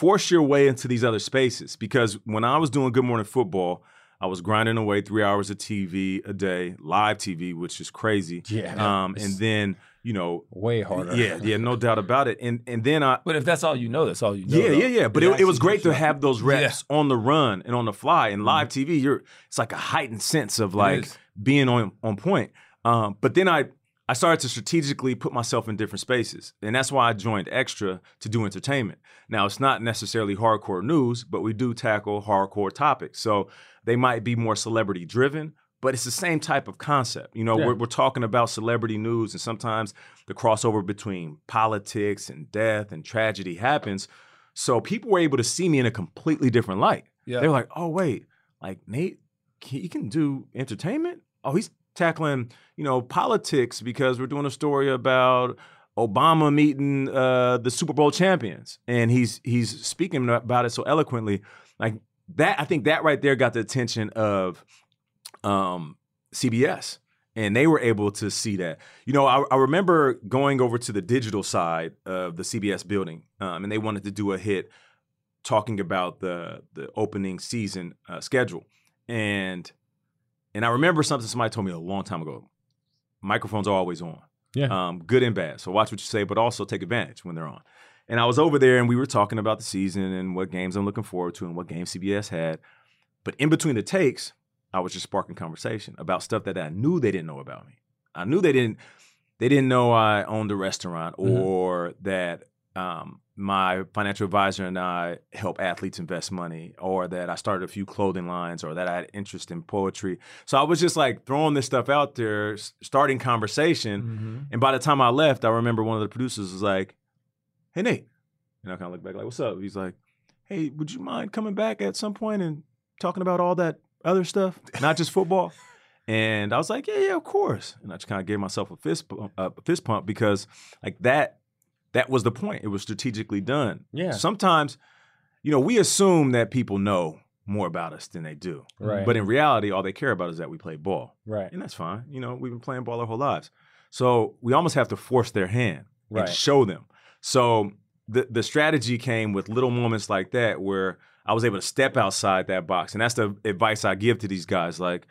force your way into these other spaces because when I was doing Good Morning Football. I was grinding away three hours of TV a day, live TV, which is crazy. Yeah. Um, and then you know, Way harder. yeah, yeah, no doubt about it. And and then I, But if that's all you know, that's all you know. yeah, though. yeah, yeah. But it, it was great to have those reps on the run and on the fly. And live TV, you're it's like a heightened sense of like being on on point. Um, but then I I started to strategically put myself in different spaces, and that's why I joined Extra to do entertainment. Now it's not necessarily hardcore news, but we do tackle hardcore topics. So they might be more celebrity driven. But it's the same type of concept. You know, Yeah. we're, we're talking about celebrity news, and sometimes the crossover between politics and death and tragedy happens. So people were able to see me in a completely different light. Yeah. They're like, oh, wait, like Nate, he can do entertainment? Oh, he's tackling, you know, politics because we're doing a story about Obama meeting uh, the Super Bowl champions. And he's he's speaking about it so eloquently. Like that, I think that right there got the attention of um, CBS. And they were able to see that. You know, I, I remember going over to the digital side of the CBS building, um, and they wanted to do a hit talking about the the opening season uh, schedule. And and I remember something somebody told me a long time ago. Microphones are always on. Yeah. Um, good and bad. So watch what you say, but also take advantage when they're on. And I was over there and we were talking about the season and what games I'm looking forward to and what games CBS had. But in between the takes, I was just sparking conversation about stuff that I knew they didn't know about me. I knew they didn't they didn't know I owned a restaurant Mhm. or that um, my financial advisor and I help athletes invest money or that I started a few clothing lines or that I had interest in poetry. So I was just like throwing this stuff out there, starting conversation. Mm-hmm. And by the time I left, I remember one of the producers was like, "Hey Nate," and I kind of look back like, "What's up?" He's like, "Hey, would you mind coming back at some point and talking about all that other stuff, not just football?" and I was like, "Yeah, yeah, of course." And I just kind of gave myself a fist pump, a fist pump because like that that was the point. It was strategically done. Yeah. Sometimes, you know, we assume that people know more about us than they do. Right. But in reality, all they care about is that we play ball Right. and that's fine. You know, we've been playing ball our whole lives, so we almost have to force their hand Right. and show them. So the the strategy came with little moments like that where I was able to step outside that box, and that's the advice I give to these guys. Like,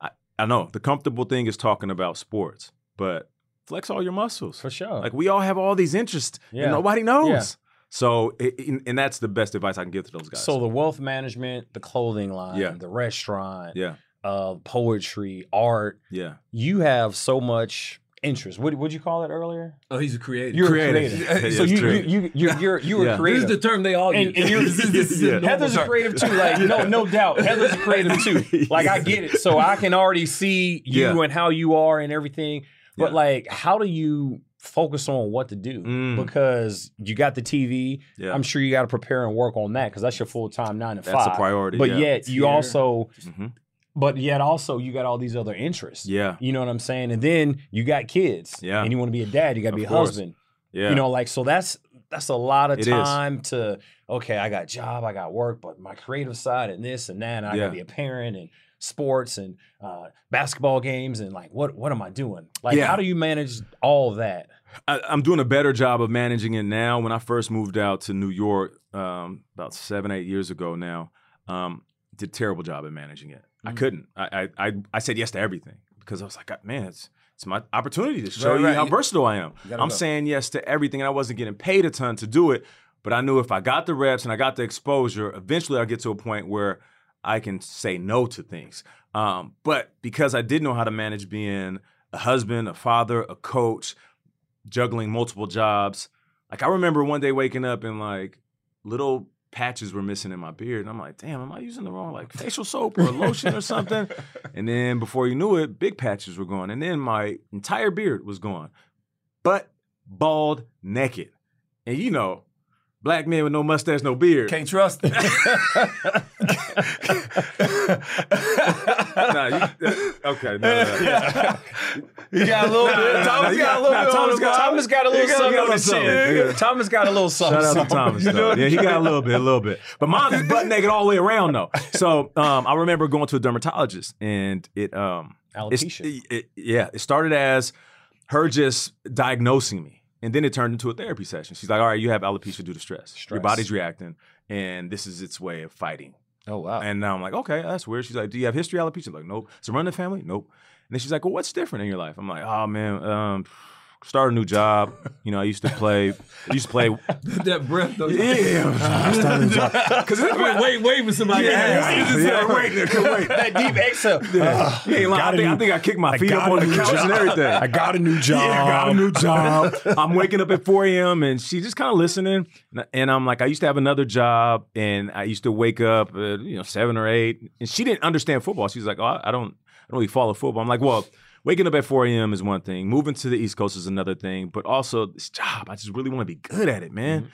I, I know the comfortable thing is talking about sports, but flex all your muscles. For sure. Like we all have all these interests, Yeah. and nobody knows. Yeah. So, it, and- and that's the best advice I can give to those guys. So the wealth management, the clothing line, Yeah. the restaurant, yeah, uh, poetry, art. yeah. You have so much interest. What would you call it earlier? Oh, he's a creative. You're Creative. a creative. So it's you, true. you you you you're you were Yeah. This creative. is the term they all use. And- and you're- This this is Yeah. normal Heather's a creative too. Like no, no doubt. Heather's a creative too. Like I get it. So I can already see you Yeah. and how you are and everything. But Yeah. like, how do you focus on what to do? Mm. Because you got the TV. Yeah. I'm sure you got to prepare and work on that because that's your full time nine to That's five. a priority. But yeah. yet you also, Mhm. but yet also you got all these other interests. yeah, You know what I'm saying? And then you got kids. Yeah. And you want to be a dad. You got to Of be a course. husband. yeah. You know, like so that's that's a lot of It is. time to okay, I got job, I got work, but my creative side and this and that, and I Yeah. gotta be a parent and sports and uh, basketball games and like what what am I doing? Like Yeah. how do you manage all of that? I, I'm doing a better job of managing it now. When I first moved out to New York um, about seven, eight years ago now, um, did a terrible job at managing it. I Mhm. couldn't. I, I I said yes to everything because I was like, man, it's it's my opportunity to show Right, you right. how versatile I am. I'm go. saying yes to everything, and I wasn't getting paid a ton to do it. But I knew if I got the reps and I got the exposure, eventually I'll get to a point where I can say no to things. Um, but because I did know how to manage being a husband, a father, a coach, juggling multiple jobs, like I remember one day waking up and like little patches were missing in my beard, and I'm like, damn, am I using the wrong like facial soap or lotion or something? And then before you knew it, big patches were gone, and then my entire beard was gone, but bald, naked, and you know. Black men with no mustache, no beard. Can't trust it. Nah, you- okay, no, no, no. You got a little bit. Nah, Thomas got a little nah, bit. Thomas got- Thomas got a little got- something on his chin. yeah. Thomas got a little something. Shout out to. Thomas. Though. Yeah, he got a little bit, a little bit. But mine is butt naked all the way around though. So um, I remember going to a dermatologist and it um alopecia. it- it- yeah, it started as her just diagnosing me. And then it turned into a therapy session. She's like, all right, you have alopecia due to stress. Your body's reacting, and this is its way of fighting. Oh wow. And now I'm like, okay, that's weird. She's like, do you have history of alopecia? I'm like, nope. So run the family? Nope. And then she's like, well, what's different in your life? I'm like, oh man, um, start a new job. You know, I used to play. I used to play. that breath though. Yeah, ah, start a new job. Because Wait, wait, wait for somebody. Yeah, else. yeah, wait, wait. that deep exhale. Yeah. Ah, you ain't lying. I, got a think, I think I kicked my feet up on a the new couch job. and everything. I got a new job. Yeah, I got a new job. I'm waking up at 4 a.m. and she's just kind of listening. And I'm like, I used to have another job and I used to wake up at, you know, seven or eight. And she didn't understand football. She's like, oh, I I don't, I don't really follow football. I'm like, well, waking up at 4 a.m. is one thing. Moving to the East Coast is another thing. But also this job, I just really want to be good at it, man. Mm-hmm.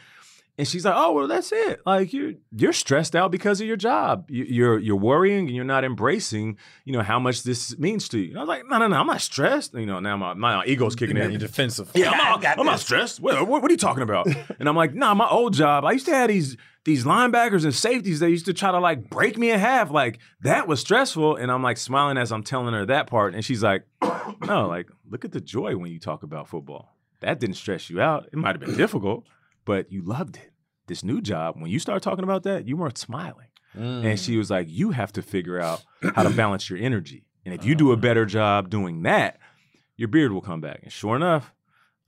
And she's like, "Oh, well, that's it. Like you're you're stressed out because of your job. You- You're you're worrying and you're not embracing, you know, how much this means to you." And I was like, "No, no, no. I'm not stressed. You know, now my my ego's kicking in. You're defensive. Yeah, I'm not, I'm not stressed. What, what are you talking about? and I'm like, nah, my old job, I used to have these these linebackers and safeties, they used to try to like break me in half. Like that was stressful. And I'm like smiling as I'm telling her that part. And she's like, no, like look at the joy when you talk about football. That didn't stress you out. It might have been difficult, but you loved it. This new job, when you start talking about that, you weren't smiling. Mm. And she was like, You have to figure out how to balance your energy. And if you do a better job doing that, your beard will come back. And sure enough,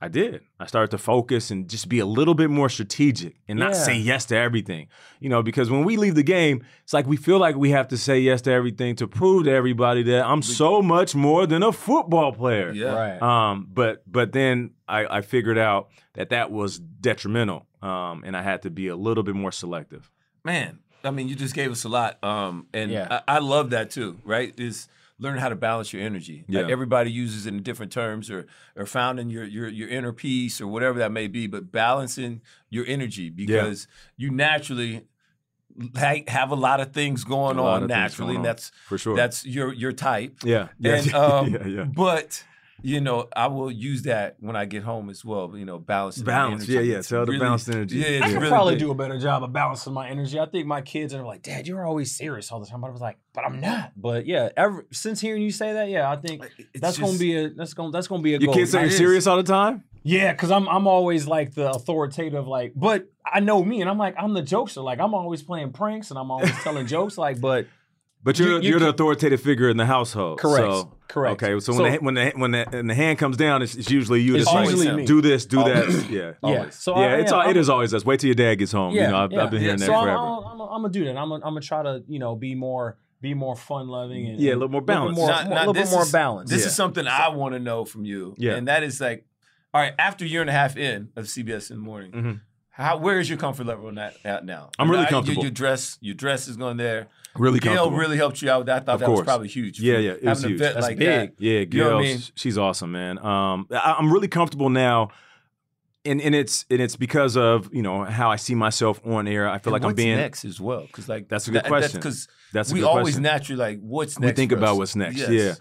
I did. I started to focus and just be a little bit more strategic and not Yeah. say yes to everything. You know, because when we leave the game, it's like we feel like we have to say yes to everything to prove to everybody that I'm so much more than a football player. Yeah. Right. Um, but but then I, I figured out that that was detrimental, um, and I had to be a little bit more selective. Man, I mean, you just gave us a lot, um, and Yeah. I, I love that too. Right? Is learn how to balance your energy. Like Yeah. everybody uses it in different terms, or or finding your your your inner peace, or whatever that may be. But balancing your energy because you naturally have a lot of things going A on naturally, going and that's for sure. that's your your type. yeah, yeah, And um, yeah, yeah. but you know, I will use that when I get home as well. You know, balancing my Balance, yeah, yeah, It's tell the really- balanced energy. Yeah, it's I could really probably big. do a better job of balancing my energy. I think my kids are like, Dad, you're always serious all the time. But I was like, but I'm not. But yeah, ever since hearing you say that, yeah, I think It's that's gonna be a that's gonna that's gonna be a Your goal. kids you're serious all the time. Yeah, because I'm I'm always like the authoritative, like, but I know me, and I'm like I'm the jokester. Like I'm always playing pranks and I'm always telling jokes. Like, but But you're You- you, you are the authoritative figure in the household. Correct, So, correct. Okay. So, So- when the, when the when the when the hand comes down, it's, it's usually you. It's that's like, me. do this, do that. Yeah. yeah, Always. so yeah, I, it's all, it is always us. Wait till your dad gets home. Yeah, you know, I've, yeah. I've been hearing Yeah, that so I'm, forever. I'm, I'm, I'm gonna do that. I'm gonna, I'm gonna try to you know be more be more fun loving and Yeah, a little more bit balanced. more, Now- more- now a little bit this more is- balance. This Yeah. is something I want to know from you. Yeah. And that is like, all right, after a year and a half in of CBS in the morning, Mhm. How where is your comfort level on that at now? I'm really you- comfortable. Your, dress, your dress is going there. Really Gail comfortable. really helped you out. I thought Of that was probably huge. Yeah, yeah, it was huge. That's like big. that. Yeah, You know I mean? she's awesome, man. Um, I, I'm really comfortable now, and and it's and it's because of you know how I see myself on air. I feel And like I'm being. next as well, because like That's a good that- question. Because That's we always question. naturally like what's we next. think for about us? what's next. Yes. Yeah.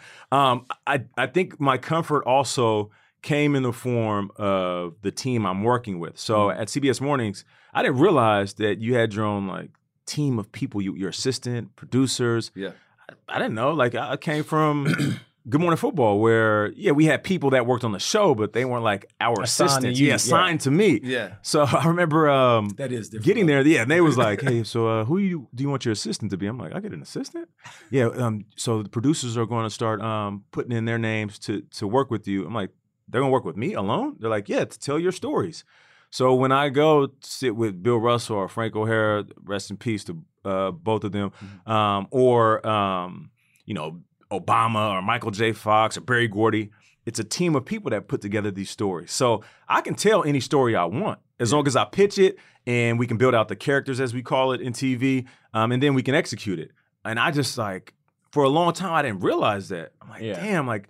Um, I I think my comfort also came in the form of the team I'm working with. So Mm-hmm. at CBS Mornings, I didn't realize that you had your own like team of people. You, your assistant, producers. Yeah. I, I didn't know. Like I came from. Good Morning Football, where yeah, we had people that worked on the show, but they weren't like our Assigned assistants. you, yeah, yeah. assigned to me. Yeah. So I remember um, That is different. getting there, yeah, and they was like, "Hey, so uh, who you do you want your assistant to be?" I'm like, "I get an assistant." Yeah. Um. So the producers are going to start um putting in their names to to work with you. I'm like, they're to work with me alone. They're like, "Yeah, to tell your stories." So when I go sit with Bill Russell or Franco Harris, rest in peace to uh, both of them, um, or um, you know Obama or Michael J. Fox or Berry Gordy. It's a team of people that put together these stories. So I can tell any story I want as long as I pitch it and we can build out the characters as we call it in TV, um, and then we can execute it. And I just like for a long time I didn't realize that. I'm like, Yeah. damn, like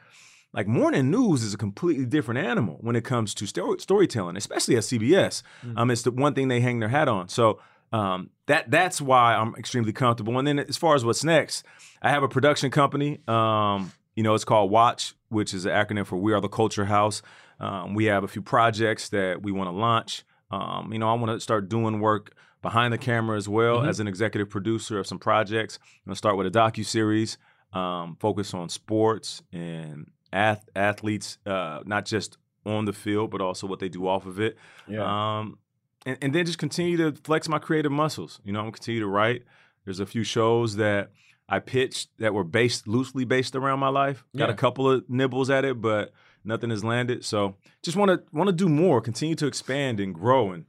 like morning news is a completely different animal when it comes to story- storytelling, especially at CBS. Um, it's the one thing they hang their hat on. So um, that that's why I'm extremely comfortable. And then as far as what's next, I have a production company. Um, you know, it's called Watch, which is an acronym for We Are the Culture House. Um, we have a few projects that we want to launch. Um, you know, I want to start doing work behind the camera as well as an executive producer of some projects. I'm gonna start with a docu series, um, focus on sports and ath- athletes, uh, not just on the field, but also what they do off of it. yeah. Um, and, and then just continue to flex my creative muscles. You know, I'm gonna continue to write. There's a few shows that I pitched that were based loosely based around my life. Got Yeah. a couple of nibbles at it, but nothing has landed. So just want to want to do more, continue to expand and grow and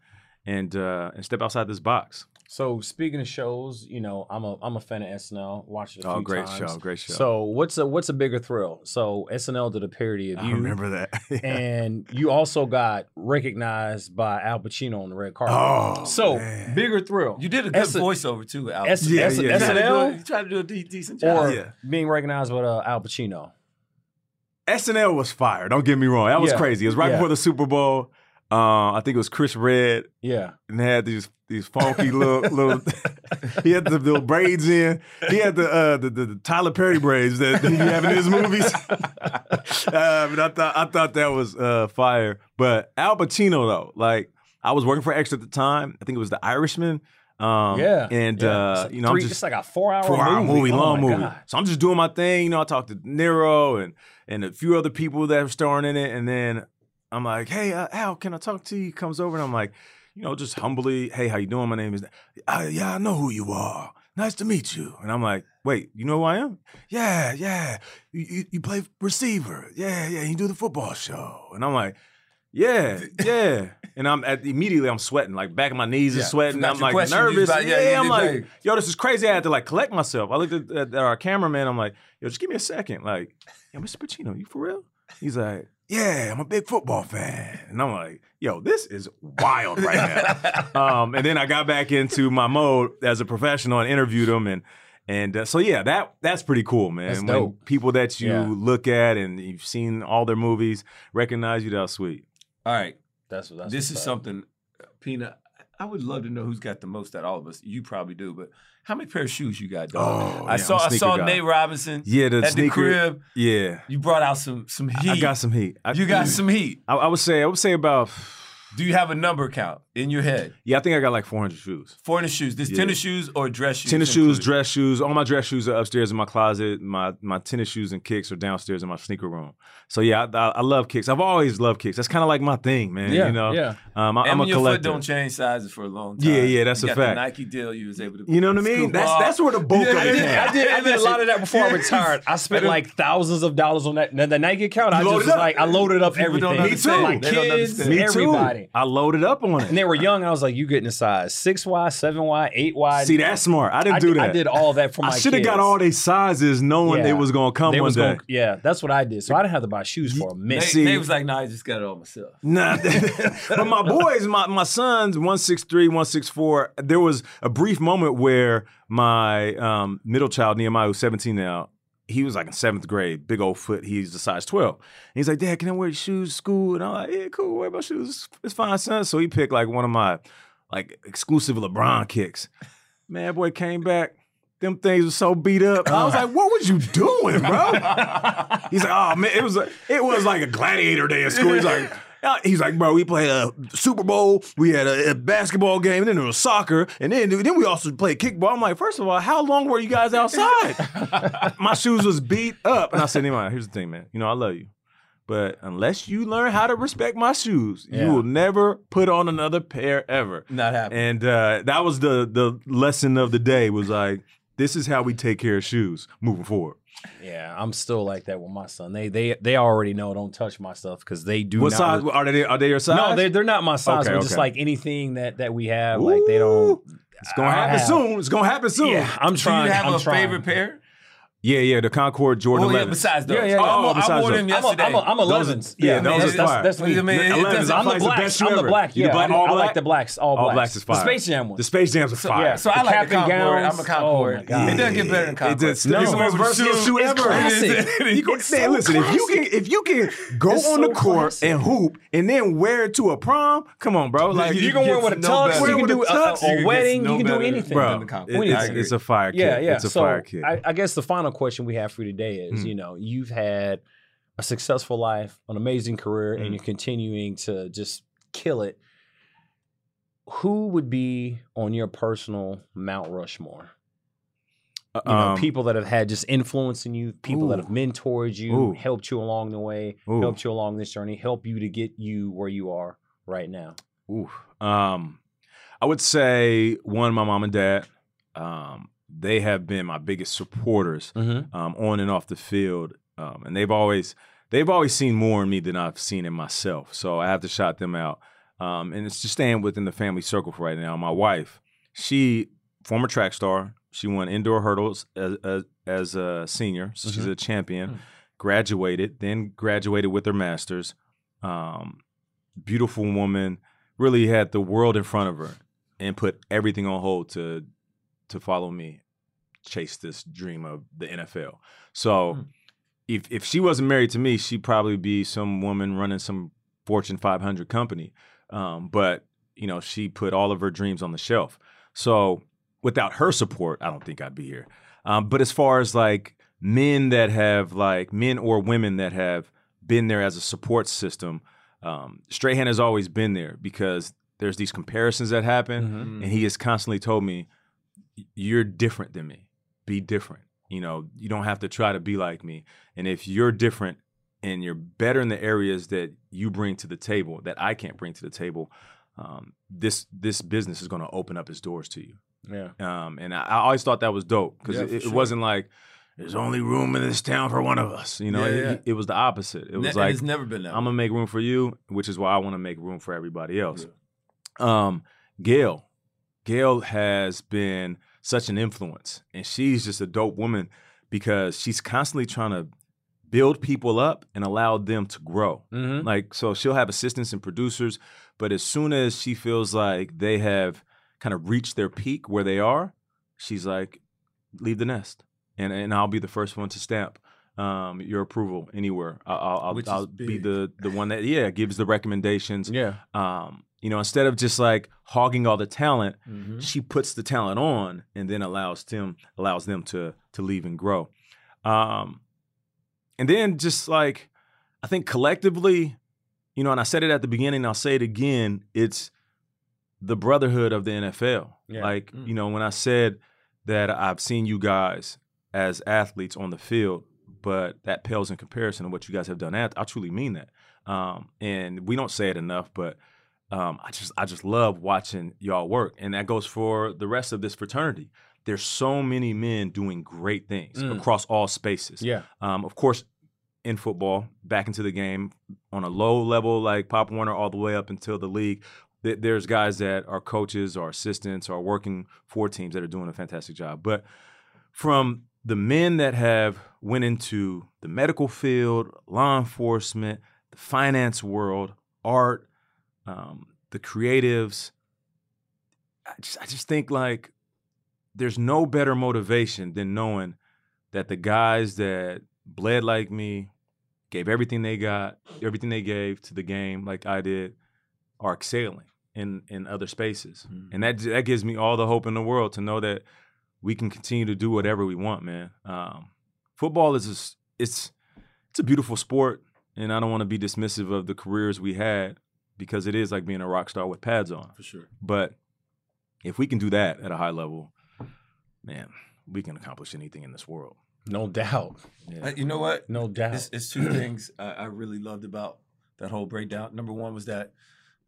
and uh, and step outside this box. So speaking of shows, you know, I'm a I'm a fan of SNL. Watched it a Oh, few great times. show, great show. So what's a what's a bigger thrill? So SNL did a parody of I you. remember that. and you also got recognized by Al Pacino on the red carpet. Oh, so man. bigger thrill. You did a good S- voiceover too, Al. S- Yeah, S- yeah, You tried to do SNL a- you tried to do a de- decent job. or Yeah. being recognized with uh, Al Pacino. SNL was fire. Don't get me wrong. That was Yeah. crazy. It was right Yeah. before the Super Bowl. Uh, I think it was Chris Redd Yeah. and had these these funky little little. he had the little braids in. He had the uh, the, the, Tyler Perry braids that, that he have in his movies. uh, but I thought I thought that was uh, fire. But Al Pacino though, like I was working for Extra at the time. I think it was The Irishman. Um, Yeah. and yeah. uh, like you know, three, I'm it's just like a four hour four hour movie, Oh long movie. God. So I'm just doing my thing. You know, I talked to Nero and and a few other people that were starring in it, and then I'm like, "Hey, uh, Al, can I talk to you?" He comes over, and I'm like, you know, just humbly, "Hey, how you doing? My name is, uh, yeah, I know who you are. Nice to meet you." And I'm like, "Wait, you know who I am? Yeah, yeah. You you, you play receiver. Yeah, yeah. You do the football show." And I'm like. Yeah, yeah. And I'm at, immediately I'm sweating, like back of my knees Yeah, is sweating. I'm like. Nervous. about- yeah, yeah, I'm like, yo, this is crazy. I had to like collect myself. I looked at, at our cameraman. I'm like, yo, just give me a second. Like, yo, Mr. Pacino, you for real? He's like, yeah, I'm a big football fan. And I'm like, yo, this is wild right now. um, and then I got back into my mode as a professional and interviewed him and. And uh, so yeah, that that's pretty cool, man. That's When people that you Yeah. look at and you've seen all their movies recognize you. That's sweet. All right. That's what. That's this what's is up. something, Peanut. I would love to know who's got the most out of all of us. You probably do, but how many pair of shoes you got, dog? Oh, I yeah, saw I saw guy. Nate Robinson Yeah, the at sneaker. the crib. Yeah, You brought out some some heat. I got some heat. I, You got some heat. I, I would say. I would say about. Do you have a number count in your head? Yeah, I think I got like 400 shoes. For the shoes, this Yeah. tennis shoes or dress shoes? Tennis shoes, dress shoes. All my dress shoes are upstairs in my closet. My my tennis shoes and kicks are downstairs in my sneaker room. So yeah, I, I, I love kicks. I've always loved kicks. That's kind of like my thing, man. Yeah, you know. yeah. Um, I, And I'm a your collector. foot don't change sizes for a long time. Yeah, yeah, that's you a got fact. The Nike deal, you was able to. You know what I mean? That's off. that's where the bulk of it yeah, came. I did, I did a lot of that before I retired. I spent like thousands of dollars on that. The, the Nike account, I just was like, I loaded up everything. Like They don't kids. Me too. everybody. I loaded up on it. And they were young, I was like, "You getting a size six Y, seven Y, eight Y?" See, that's smart. I didn't I do did, that. I did all that for my. I should have got all these sizes, knowing Yeah. they was gonna come They one day. gonna- yeah, that's what I did. So I didn't have to buy shoes for a minute. Nate, See- Nate was like, "No, I just got it all myself." Nah, but my boys, my my sons, one six three, one six four. There was a brief moment where my um, middle child Nehemiah, who's seventeen now, he was like in seventh grade, big old foot. He's a size twelve. And he's like, Dad, can I wear your shoes to school? And I'm like, Yeah, cool. Wear my shoes. It's fine, son. So he picked like one of my like exclusive LeBron kicks. Man, boy came back. Them things were so beat up. I was like, "What was you doing, bro?" He's like, "Oh man, it was a, it was like a gladiator day at school." He's like, "He's like, bro, we played a Super Bowl, we had a, a basketball game, and then there was soccer, and then then we also played kickball." I'm like, first of all, how long were you guys outside?" My shoes was beat up, and I said, "Nehemiah, here's the thing, man. You know I love you, but unless you learn how to respect my shoes, Yeah. you will never put on another pair ever." Not happening. And uh, that was the the lesson of the day was like, this is how we take care of shoes moving forward. Yeah, I'm still like that with my son. They they they already know don't touch my stuff because they do what not. size are they? Are they your size? no, they they're not my size. Okay, but just like anything that that we have, like they don't. It's gonna I happen have- soon. It's gonna happen soon. Yeah, I'm Do trying. you have I'm a trying. favorite pair? Yeah, yeah. The Concord Jordan Oh, yeah, 11. besides those. Yeah, yeah, yeah. Oh, Oh, I besides wore them those. I'm a, yesterday. I'm a, I'm a Those- 11s. yeah, man, those that's, are that's, fire. that's me. I mean, it 11s doesn't- I'm the probably the blacks. best shoe I'm the ever. black. Yeah, black- I, all I like the blacks. All, All blacks. blacks is The. Space Jam one. The Space Jams are So, fire. yeah, so I The like cap the Concord. gowns. I'm a Concord. Oh, my God. It doesn't get better than It Concord. No. it's the most versatile shoe ever. You can, It's man, listen, if you can if you can go on the court and hoop and then wear it to a prom, come on, bro. Like You You can wear it with a tux. better. You can do a, tux, a, you a get wedding. You can do anything. bro, the Concord. it- We need it's, a fire kick. Yeah, yeah. It's a fire kick. I, I guess the final question we have for you today is, Mm. you know, you've had a successful life, an amazing career, Mm. and you're continuing to just kill it. Who would be on your personal Mount Rushmore? You know, Um, people that have had just influence in you, people that have mentored you, Ooh. helped you along the way, Ooh. helped you along this journey, help you to get you where you are right now. Ooh. Um, I would say one, my mom and dad. Um, they have been my biggest supporters Mm-hmm. um, on and off the field, um, and they've always they've always seen more in me than I've seen in myself. So I have to shout them out. Um, and it's just staying within the family circle for right now. My wife, she former track star. She won indoor hurdles as as, as a senior, so she's a champion. Graduated, then graduated with her master's. Um, beautiful woman, really had the world in front of her, and put everything on hold to to follow me, chase this dream of the NFL. So, Mm. if if she wasn't married to me, she'd probably be some woman running some Fortune 500 company. Um, but you know, she put all of her dreams on the shelf. So, without her support, I don't think I'd be here. Um, but as far as like men that have like men or women that have been there as a support system, um, Strahan has always been there because there's these comparisons that happen, Mm-hmm. and he has constantly told me, "You're different than me. Be different. You know, you don't have to try to be like me. And if you're different and you're better in the areas that you bring to the table that I can't bring to the table, um, this this business is going to open up its doors to you." Yeah. Um, and I, I always thought that was dope because Yeah, it, it sure. wasn't like there's only room in this town for one of us. You know, Yeah, it, yeah. it was the opposite. It was like it's never been that. I'm gonna make room for you, which is why I want to make room for everybody else. Um, Gail, Gail has been such an influence, and she's just a dope woman because she's constantly trying to build people up and allow them to grow. Mm-hmm. Like, so she'll have assistants and producers, but as soon as she feels like they have kind of reached their peak where they are, she's like, leave the nest, and and I'll be the first one to stamp um, your approval anywhere. I'll, I'll, I'll, Which is I'll be the the one that yeah gives the recommendations. Yeah. Um, you know, instead of just like hogging all the talent, Mhm. she puts the talent on and then allows them allows them to to leave and grow. Um, and then just like I think collectively, you know, and I said it at the beginning, I'll say it again. It's the brotherhood of the NFL. Yeah. Like Mm. you know, when I said that I've seen you guys as athletes on the field, but that pales in comparison to what you guys have done. At I truly mean that. Um, and we don't say it enough, but um, I just I just love watching y'all work, and that goes for the rest of this fraternity. There's so many men doing great things Mm. across all spaces. Yeah. Um, of course, in football, back into the game on a low level like Pop Warner, all the way up until the league. th- There's guys that are coaches or assistants or working for teams that are doing a fantastic job. But from the men that have went into the medical field, law enforcement, the finance world, art, um, the creatives, I just, I just think like there's no better motivation than knowing that the guys that bled like me, gave everything they got, everything they gave to the game, like I did, are excelling in in other spaces, and that that gives me all the hope in the world to know that we can continue to do whatever we want, man. Um, football is just, it's it's a beautiful sport, and I don't want to be dismissive of the careers we had because it is like being a rock star with pads on. for sure. But if we can do that at a high level, man, we can accomplish anything in this world. No doubt. Uh, you know what? No doubt. It's, it's two things I, I really loved about that whole breakdown. Number one was that,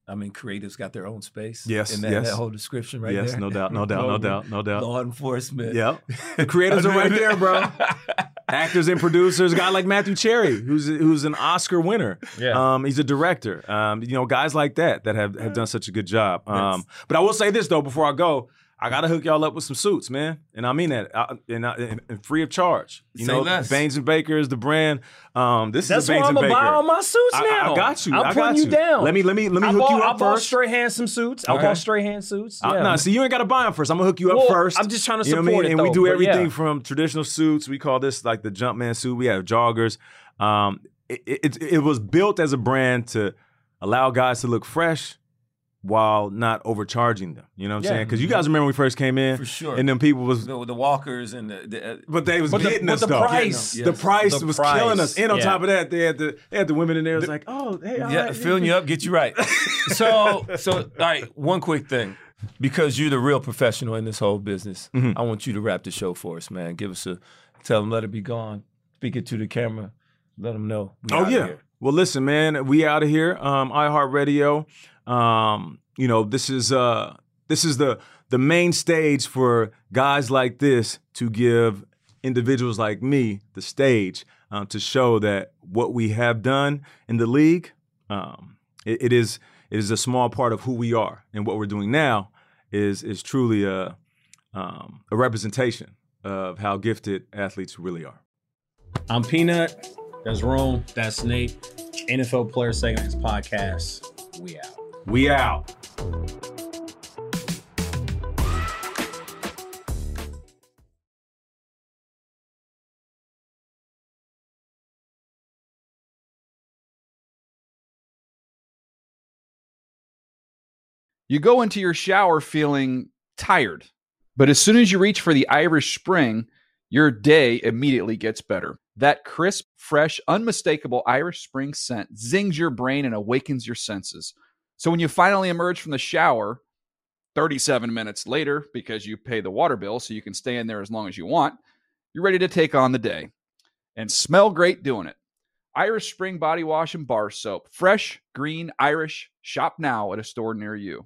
I mean, creatives got their own space. Yes, in that, yes. that whole description right yes, there. Yes, no doubt, no doubt, no Law- doubt, no doubt. Law enforcement. Yep. The creatives are right there, bro. Actors and producers, a guy like Matthew Cherry, who's who's an Oscar winner. Yeah. Um, he's a director. Um, you know, guys like that that have, have done such a good job. Um, but I will say this though, before I go, I gotta hook y'all up with some suits, man, and I mean that, I, and, I, and, and free of charge. You Say know, less. Baynes and Baker is the brand. Um, this That's is why Baynes I'm and gonna buy all my suits now. I got you. I'm I putting got you you. down. Let me let me let me I hook bought, you up I up bought straight hand some suits. I bought straight hand suits. Uh, Yeah. nah, see, you ain't got to buy them first. I'm gonna hook you up Well, first. I'm just trying to You know what I support mean? it, And we do everything yeah. from traditional suits. We call this like the Jumpman suit. We have joggers. Um, it, it, it was built as a brand to allow guys to look fresh while not overcharging them. You know what I'm Yeah. saying? Because you guys remember when we first came in, For sure. and then people was. the, the walkers and the, the uh, But they was But the- getting but us the though. price- the Yes. price The was price, killing us. And on yeah. top of that, they had the they had the women in there. It was like, oh, hey, all yeah, right, filling you up, get you right. so, so all right. One quick thing, because you're the real professional in this whole business, Mm-hmm. I want you to wrap the show for us, man. Give us a tell them, let it be gone. Speak it to the camera. Let them know. we Oh outta yeah. here. Well, listen, man, we out of here. Um, iHeartRadio. Um, you know, this is uh, this is the the main stage for guys like this to give individuals like me the stage um, to show that what we have done in the league, um, it, it is it is a small part of who we are, and what we're doing now is is truly a um, a representation of how gifted athletes really are. I'm Peanut. That's Rome. That's Nate. NFL Players Second Acts Podcast. We out. We out. You go into your shower feeling tired, but as soon as you reach for the Irish Spring, your day immediately gets better. That crisp, fresh, unmistakable Irish Spring scent zings your brain and awakens your senses. So when you finally emerge from the shower, 37 minutes later, because you pay the water bill so you can stay in there as long as you want, you're ready to take on the day and smell great doing it. Irish Spring Body Wash and Bar Soap. Fresh, green, Irish. Shop now at a store near you.